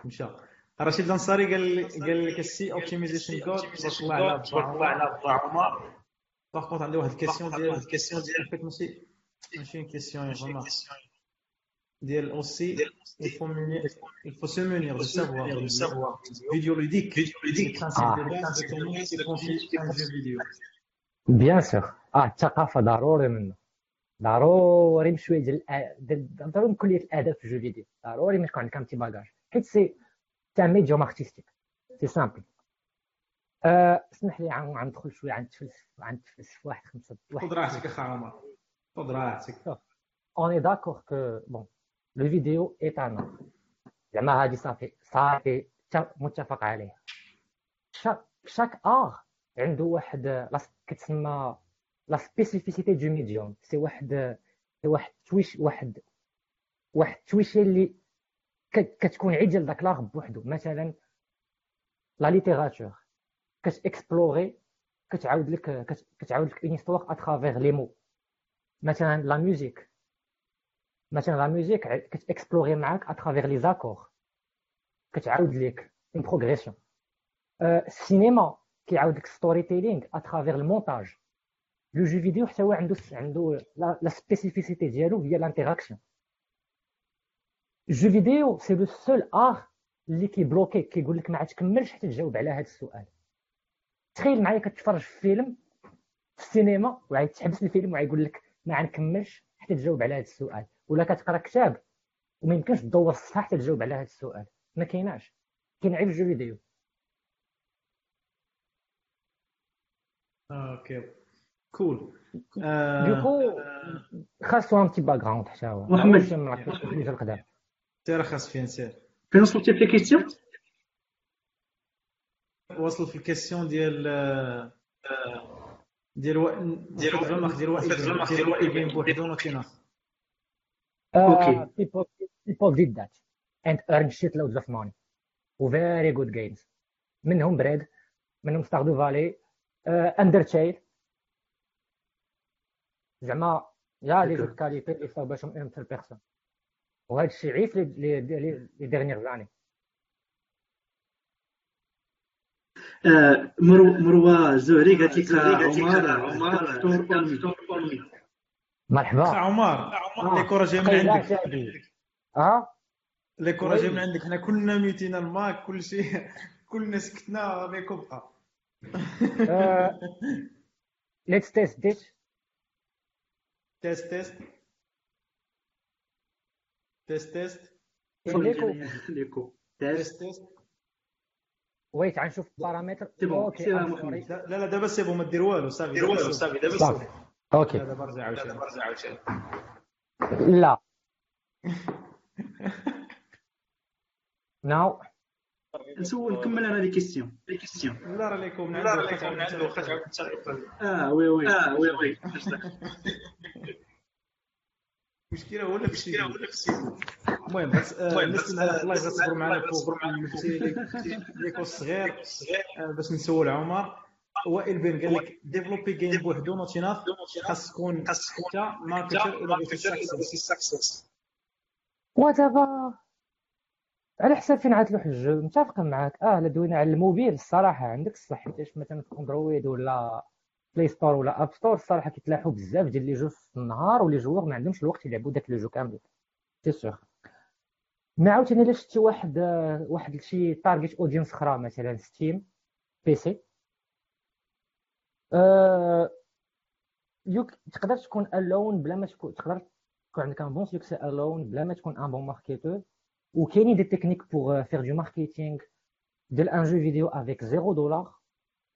مشى. رشيد الأنصاري قال قال لك ال C optimization code تبارك الله على با عمر. par contre عندي واحد ال question ديال واحد ال question ديال ماشي ماشي question يا ديال aussi il faut se munir de savoir de savoir vidéoludique vidéoludique Ah. bien sûr آه الثقافه ضروري منه ضروري بشويه ديال ضروري من كليه الاداب في ال jeu vidéo ضروري ما يكون عندك un petit bagage حيت c'est un médium artistique c'est simple اسمح لي عم عم ندخل شوية عن تفلسف عن تفلسف واحد خمسه واحد. خذ راحتك اخا عمر. خذ راحتك on est d'accord que bon est un art زعما هادي صافي صافي متفق عليه chaque chaque art عنده واحد كتسمى la spécificité de médium c'est واحد c'est واحد touche واحد واحد التويشه اللي كت- كتكون ديال داك l'art بوحدو مثلا la littérature كتاكسبلوري كتعاود لك كت- كتعاود لك une histoire à travers les mots مثلا la musique مثلا la musique كتاكسبلوري معاك à travers les accords كتعاود لك une progression السينما كيعاود لك storytelling à travers المونتاج le jeu vidéo حتى هو عنده عنده la spécificité ديالو هي l'interaction ال jeu vidéo c'est le seul art اللي كيبلوكي كيقول لك ما تكملش حتى تجاوب على هذا السؤال تخيل معايا كتفرج في فيلم في السينما وعاد تحبس الفيلم وعيقول لك ما غنكملش حتى تجاوب على هذا السؤال ولا كتقرا كتاب. وما يمكنش تدور الصفحه حتى تجاوب على هذا السؤال. ما كايناش. كاين غير في ال jeu vidéo. OK. كول دوكو خاصو un petit background حتى هو. محمد. كيفاش القدام سير خاص فين سير؟ فين وصلتي في les questions وصل في ال question ديال آه، آه، ديال. ديال الرمق ديال وائل. ديال وائل. بين بوحدون وتيناخ Okay. people people did that and earned shitloads of money. و very good games. منهم Braid منهم Stardew Valley Undertale زعما يا les jeux qualité اللي صاوباتهم une seule personne وهذا الشيء عيف les les dernières années مرو مروه الزهري قالت لك عمر عمر امي مرحبا. عمر لي كره جاية من عندك. أه؟ لي كره جاية من عندك. حنا كلنا ميتين الماك كل شيء. كلنا سكتنا ميكو بقى آه، ليتس تيست ديت تيست تيست تيست تيست ليكو ليكو تيست تيست ويت غنشوف البارامتر أوكي. لا لا دابا سي بون ما دير والو صافي دابا سوف. صافي دابا صافي أوكي. لا، دابا رجع عاوتاني لا. ناو. نسول نكمل أنا لي كيستيون لي كيستيون لا راه ليكم لا واخا لكم عنده تسال آه وي وي. آه وي وي. المشكلة هو ولا في السيد ولا في السيد المهم بس آه، الناس اللي الناس غتصبروا اللي معنا غتصبروا معنا l'écho الصغير آه، باش نسول عمر. وائل بن قال لك develop a game بوحدو not enough خاص تكون خاص تكون انت marketer إلى بغيتي success ودابا على حسب فين عتلوح ال jeu متفق معاك. آه لا دوينا على الموبيل الصراحة. عندك الصح حيتاش مثلا في أندرويد ولا Play Store ولا App Store الصراحة كيتلاحوا بزاف ديال les jeux في النهار و les joueurs ما عندهمش الوقت يلعبوا داك le jeu كامل. c'est sûr mais عاوتاني الا شتي واحد آه، واحد شي target audience أخرى مثلا Steam PC آه، يوك تقدر تكون alone بلا ما تكون تقدر تكون عندك un bon succès alone بلا ما تكون un bon marketeur وكاينين des techniques pour faire du marketing ديال un jeu vidéo avec zéro dollar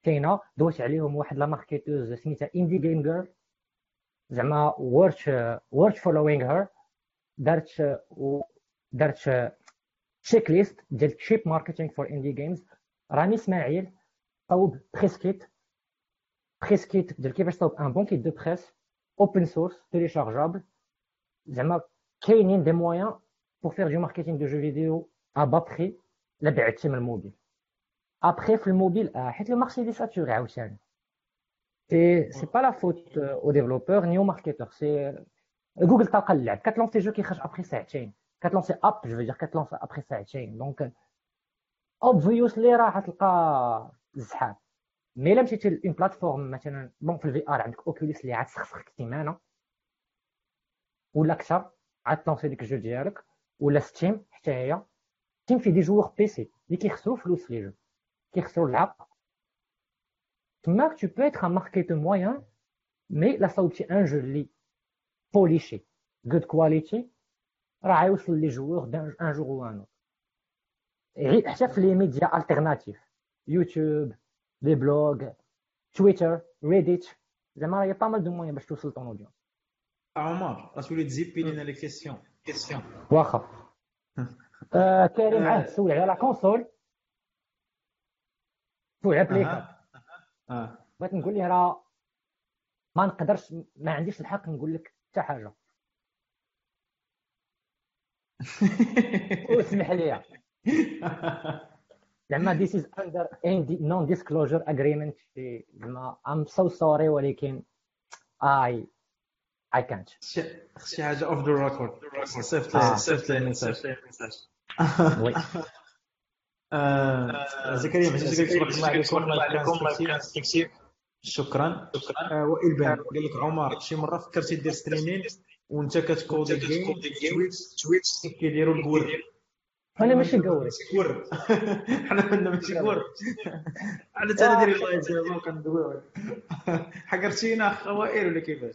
كاينة. دوت عليهم واحد la marketeuse سميتها Indie Game Girl زعما worth worth following her دارت دارت checklist ديال cheap marketing for indie games رامي إسماعيل. صوب presskit presskit ديال كيفاش تصاوب un bon kit de presse open source téléchargeable زعما كاينين des moyens pour faire du marketing de jeux vidéo à bas prix. لا بعتي من ال mobile après في الموبيل آه حيت le marché déjà saturé عاوتاني c'est c'est pas la faute au développeur ni au marketeur c'est Google تلقى اللعب كت lancer jeu كيخرج après ساعتين كت lancer un jeu دير كت lancer après ساعتين donc obviously راه تلقى الزحام mais الا مشيتي ل une plateforme مثلا bon في ال VR عندك Oculus اللي عاد تسخسخك سيمانه ولا أكثر عاد ت lancer ديك ال jeu ديالك ولا Steam حتى هي. Steam فيه des joueurs PC اللي كيخسروا فلوس les jeux. كيخسروا العقل تماك tu peux être un marketeur moyen mais لا صوبتي un jeu اللي polished good quality راه غيوصل les joueurs un jour ou un حتى في les médias alternatifs YouTube les blogs Twitter Reddit زعما راه pas mal de moyens باش توصل ton audience عمر غتولي ت zapper لينا les questions question واخا كريم عاد تسول على la console تسول على. آه بغيت نقول ليه راه ما نقدرش ما عنديش الحق نقول لك حتى حاجة واسمح لي زعما this is under non disclosure agreement. شي زعما I'm so sorry ولكن I I can't. شي حاجة off the record صيفط لي. صيفط لي message oui. آه، زكريا كان instructif. شكرا. آه، وائل بان قال لك عمر شي مرة فكرتي دير streaming وانت كت coder ال game Twitch كيديروا الكور أنا ماشي قوري كور حنا كنا ماشي كور أنا تانا ديري اللايف دابا وكندويو حقرتينا اخ وائل ولا كيفاش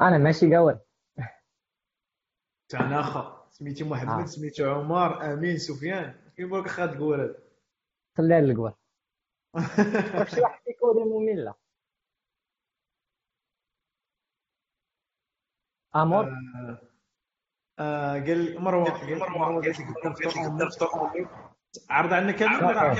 أنا ماشي قوري تاعنا اخا سميتي محمد آه. سميتو عمر أمين سفيان. كيما لك خاد الكور هذا صلي على القوار شي واحد كيكوري ممله امور آه، قال مروه قال مروه قالت لك. عرض كامل عرض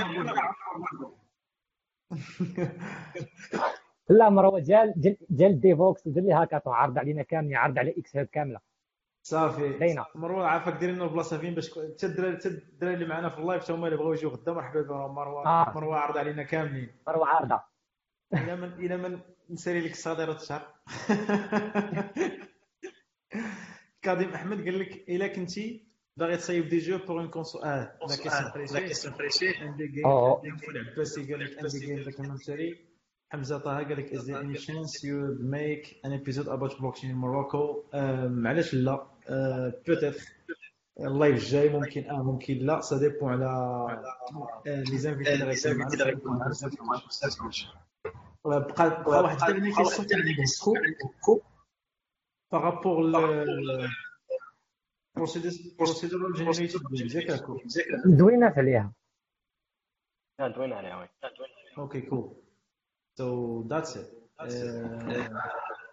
لا مروه ديال ديال ديال Devoxx ودير les hackathons عرض علينا كاملين عرض على xHub كاملة. صافي. باينة. مروه عافاك دير لنا البلاصة فين باش حتى الدراري حتى الدراري اللي معنا في ال live حتى هما اللي بغاو يجيو غدا مرحبا بهم. مروه آه. مروه عرض علينا كاملين. مروه عارضه إلى من إلى من نسالي لك صادره الشهر. كاظم احمد قال لك إلا كنتي باغي تصايب des jeux pour une console آه la question فريشي indie game أوه. العباسي قال لك Indie Game documentary حمزه طه قال لك is there any chance you would make an episode about blockchain in Morocco? آم، علاش لا. peut-être ال live الجاي ممكن. آه ممكن لا. ça dépend على les invités اللي غيكونوا معنا بقى بقى واحد dernière question تاع عندكم par rapport procedural generated games ياك اكو دوينا عليها دوينا عليها oui OK cool so that's it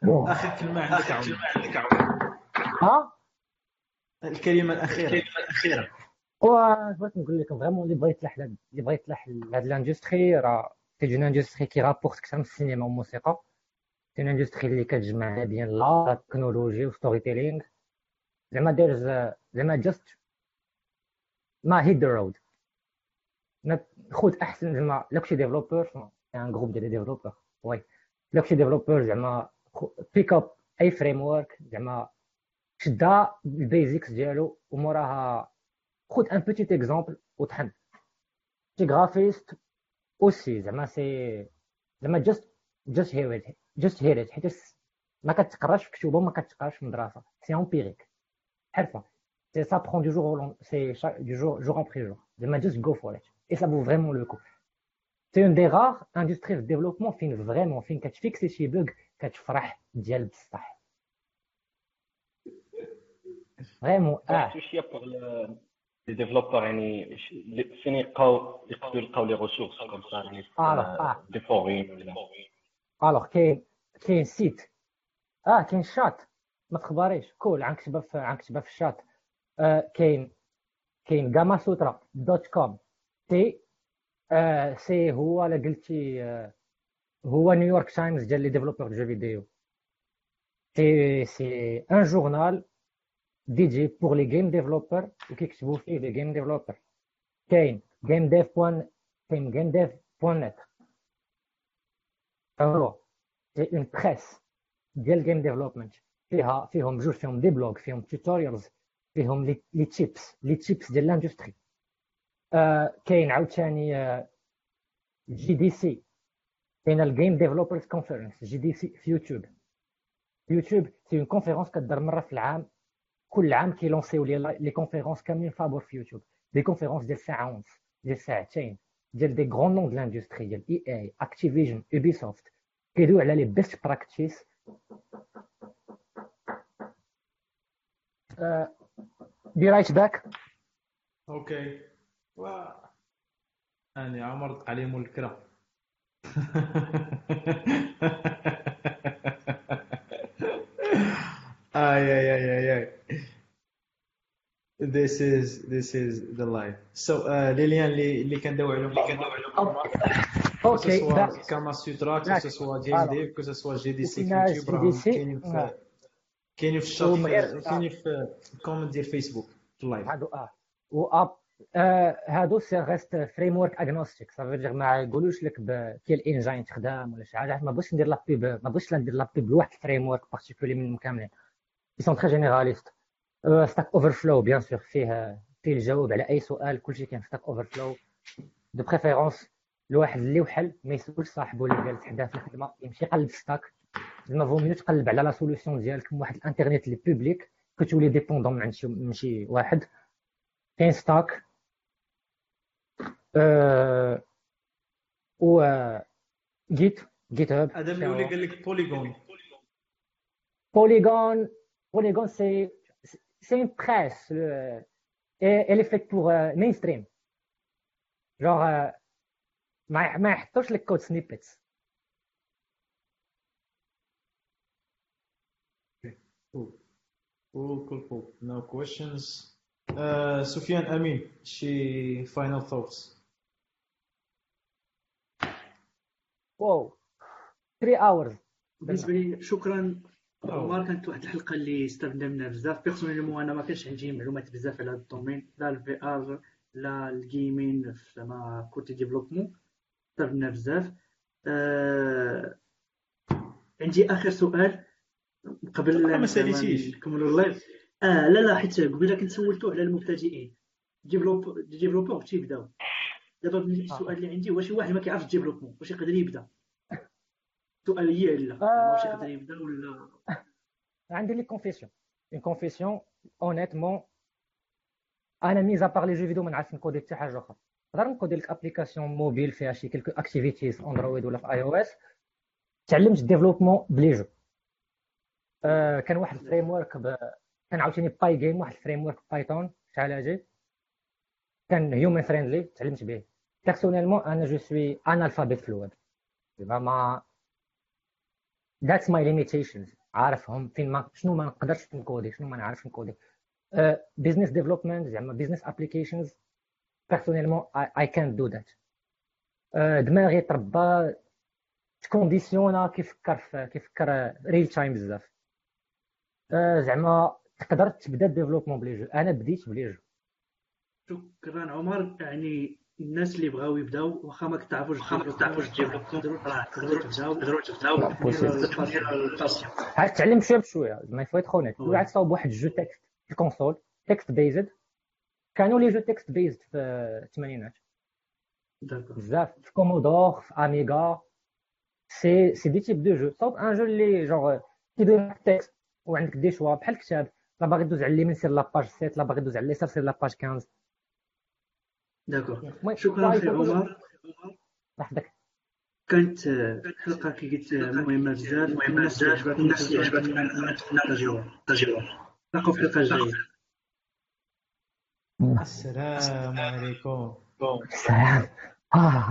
آخر كلمة عندك عمر ها الكلمة الأخيرة. بغيت نقول لكم vraiment اللي بغى يتلاح اللي بغى يتلاح لهاد l'industrie راه une industrie qui rapporte أكثر من السينما والموسيقى industrie اللي كتجمع بين la technologie و storytelling زعما دير زعما just ما hit the road خذ أحسن زعما لا كنتي developer un groupe ديال developers oui لا كنتي developer زعما pick up أي framework زعما شدها ال basics ديالو وموراها خذ un petit exemple وطحن t'es graphiste aussi زعما c'est زعما just just here just here حيت ما كتقراش في كتب وما كتقراش في مدرسه c'est empirique حرفه c'est ça prend du jour c'est du jour jour après jour زعما just go for it et ça vaut vraiment le coup c'est une des rares industries في ال développement فين vraiment فين كت fixer شي bug كتفرح ديال بصح vraiment آه شوية بوغ لي développeurs يعني فين يلقاو يقدروا يلقاو les ressources comme ça يعني des forums ولا alors كاين كاين sites. آه كاين شات. ما تخبريش كول عنكتبها في عنكتبها في الشات. آه كاين كاين Gamasutra dot com. تي آه c'est هو الا قلتي آه هو New York Times ديال les développeurs de jeux vidéo. c'est c'est un journal dédié pour les game developers وكيكتبوا فيه les game developers كاين gamedev point كاين gamedev point net une presse ديال game development فيها فيهم جوج فيهم des blogs فيهم tutorials فيهم les tips les tips ديال l'industrie آه كاين عاوتاني آه GDC كاين ال game developers conference GDC في يوتيوب يوتيوب c'est une conférence كدار مره في العام كل عام كيلونسيو les les conférences كاملين فابور في يوتيوب des conférences ديال ساعه ونص ديال ساعتين ديال des grands noms de l'industrie ديال EA Activision Ubi سوفت كيدويو على لي بيست براكتيس بي رايت باك أوكي و اني عمر عليهم الكرا اي اي اي اي اي This is this is the life. So uh, لي ليان اللي اللي كندوي عليهم اللي كندوي عليهم أوكي Gamasutra game dev que ce soit GDC في يوتيوب راهم كاينين في كاينين في الشات كاينين في ال comment ديال فيسبوك في ال live هادو آه و اب هادو ça reste framework agnostique صافي دير ما يقولوش لك كاين engine تخدم ولا شي حاجة ما بغيتش ندير la pub ما بغيتش ندير la pub لواحد ال framework particulier منهم كاملين ils sont très généralistes. Stack Overflow bien sûr فيه فيه الجواب على اي سؤال كلشي كاين في Stack Overflow de préférence الواحد اللي وحل ما يسولش صاحبه اللي جالس حداه في الخدمة يمشي يقلب Stack زعما vaut mieux تقلب على la solution ديالك من واحد الانترنت اللي publique كتولي dépendant من عند شي من شي واحد كاين Stack أه و GitHub GitHub هذا اللي قال لك Polygon Polygon Polygon c'est presse. Le, et elle est faite pour euh, mainstream. Genre, euh, ما ما يحطوش لك كود سنيبتس Cool, cool, cool. No questions. Uh, Sufyan Amin, she final thoughts. واو 3 hours. بالنسبة لي شكرا. عمر كانت واحد الحلقة اللي استفدنا منها بزاف. personnellement أنا ما كانش عندي معلومات بزاف على هذا ال domaine. لا ال VR لا ال gaming زعما côté développement استفدنا بزاف. آه... عندي آخر سؤال. قبل ما ساليتيش نكملوا ال live. آه لا لا حيت قبيله كنت سولتو على المبتدئين. développe développeur تيبداو دابا السؤال اللي عندي هو شي واحد ما كيعرفش développement واش يقدر يبدأ؟ سؤال هي لا. واش يقدر يبدأ ولا؟ عندي les confessions une confession honnêtement أنا mis à part les jeux vidéo ما نعرفش نكودي حتى حاجة أخرى نقدر نكودي لك application mobile فيها شي quelques activities Android ولا في iOS تعلمت développement ب les jeux. آه كان واحد ال framework ب... كان عاوتاني Pygame واحد ال framework Python شحال هاجي كان human friendly تعلمت به. personnellement أنا je suis analphabète في الويب. زعما that's my limitations عارفهم فين ما شنو ما نقدرش نكودي شنو ما نعرفش نكودي. business development زعما بزنس ابليكيشنز بيرسونيلمون اي كانت دو ذات دماغي تربى تكونديسيونا كيفكر في كيفكر real time بزاف آه، زعما تقدر تبدا développement ب les jeux أنا بديت ب les jeux شكرا عمر يعني الناس اللي بغاو يبداو واخا ما كتعرفوش واخا ما كتعرفوش تقدروا تقدروا تبداو تقدروا تبداو عاد تعلم شوية بشويه زعما يفوا يدخل هناك عاد صاوب واحد الجو تكست في الكونسول تكست بيزد كانوا لي جو تكست بيزد في الثمانينات بزاف في كومودور في اميغا سي سي دي تيب دو جو صوب ان جو اللي جونغ كيدير تكست وعندك دي شوا بحال الكتاب لا باغي دوز على اليمين سير la page 7 لا باغي دوز على اليسار سير la page 15 d'accord شكرا سي عمر مرحبا كانت حلقه كي قلت مهمه بزاف الناس اللي عجبتهم الناس اللي عجبتهم التجربه نلقاو في الحلقة الجايه السلام عليكم. السلام. آه.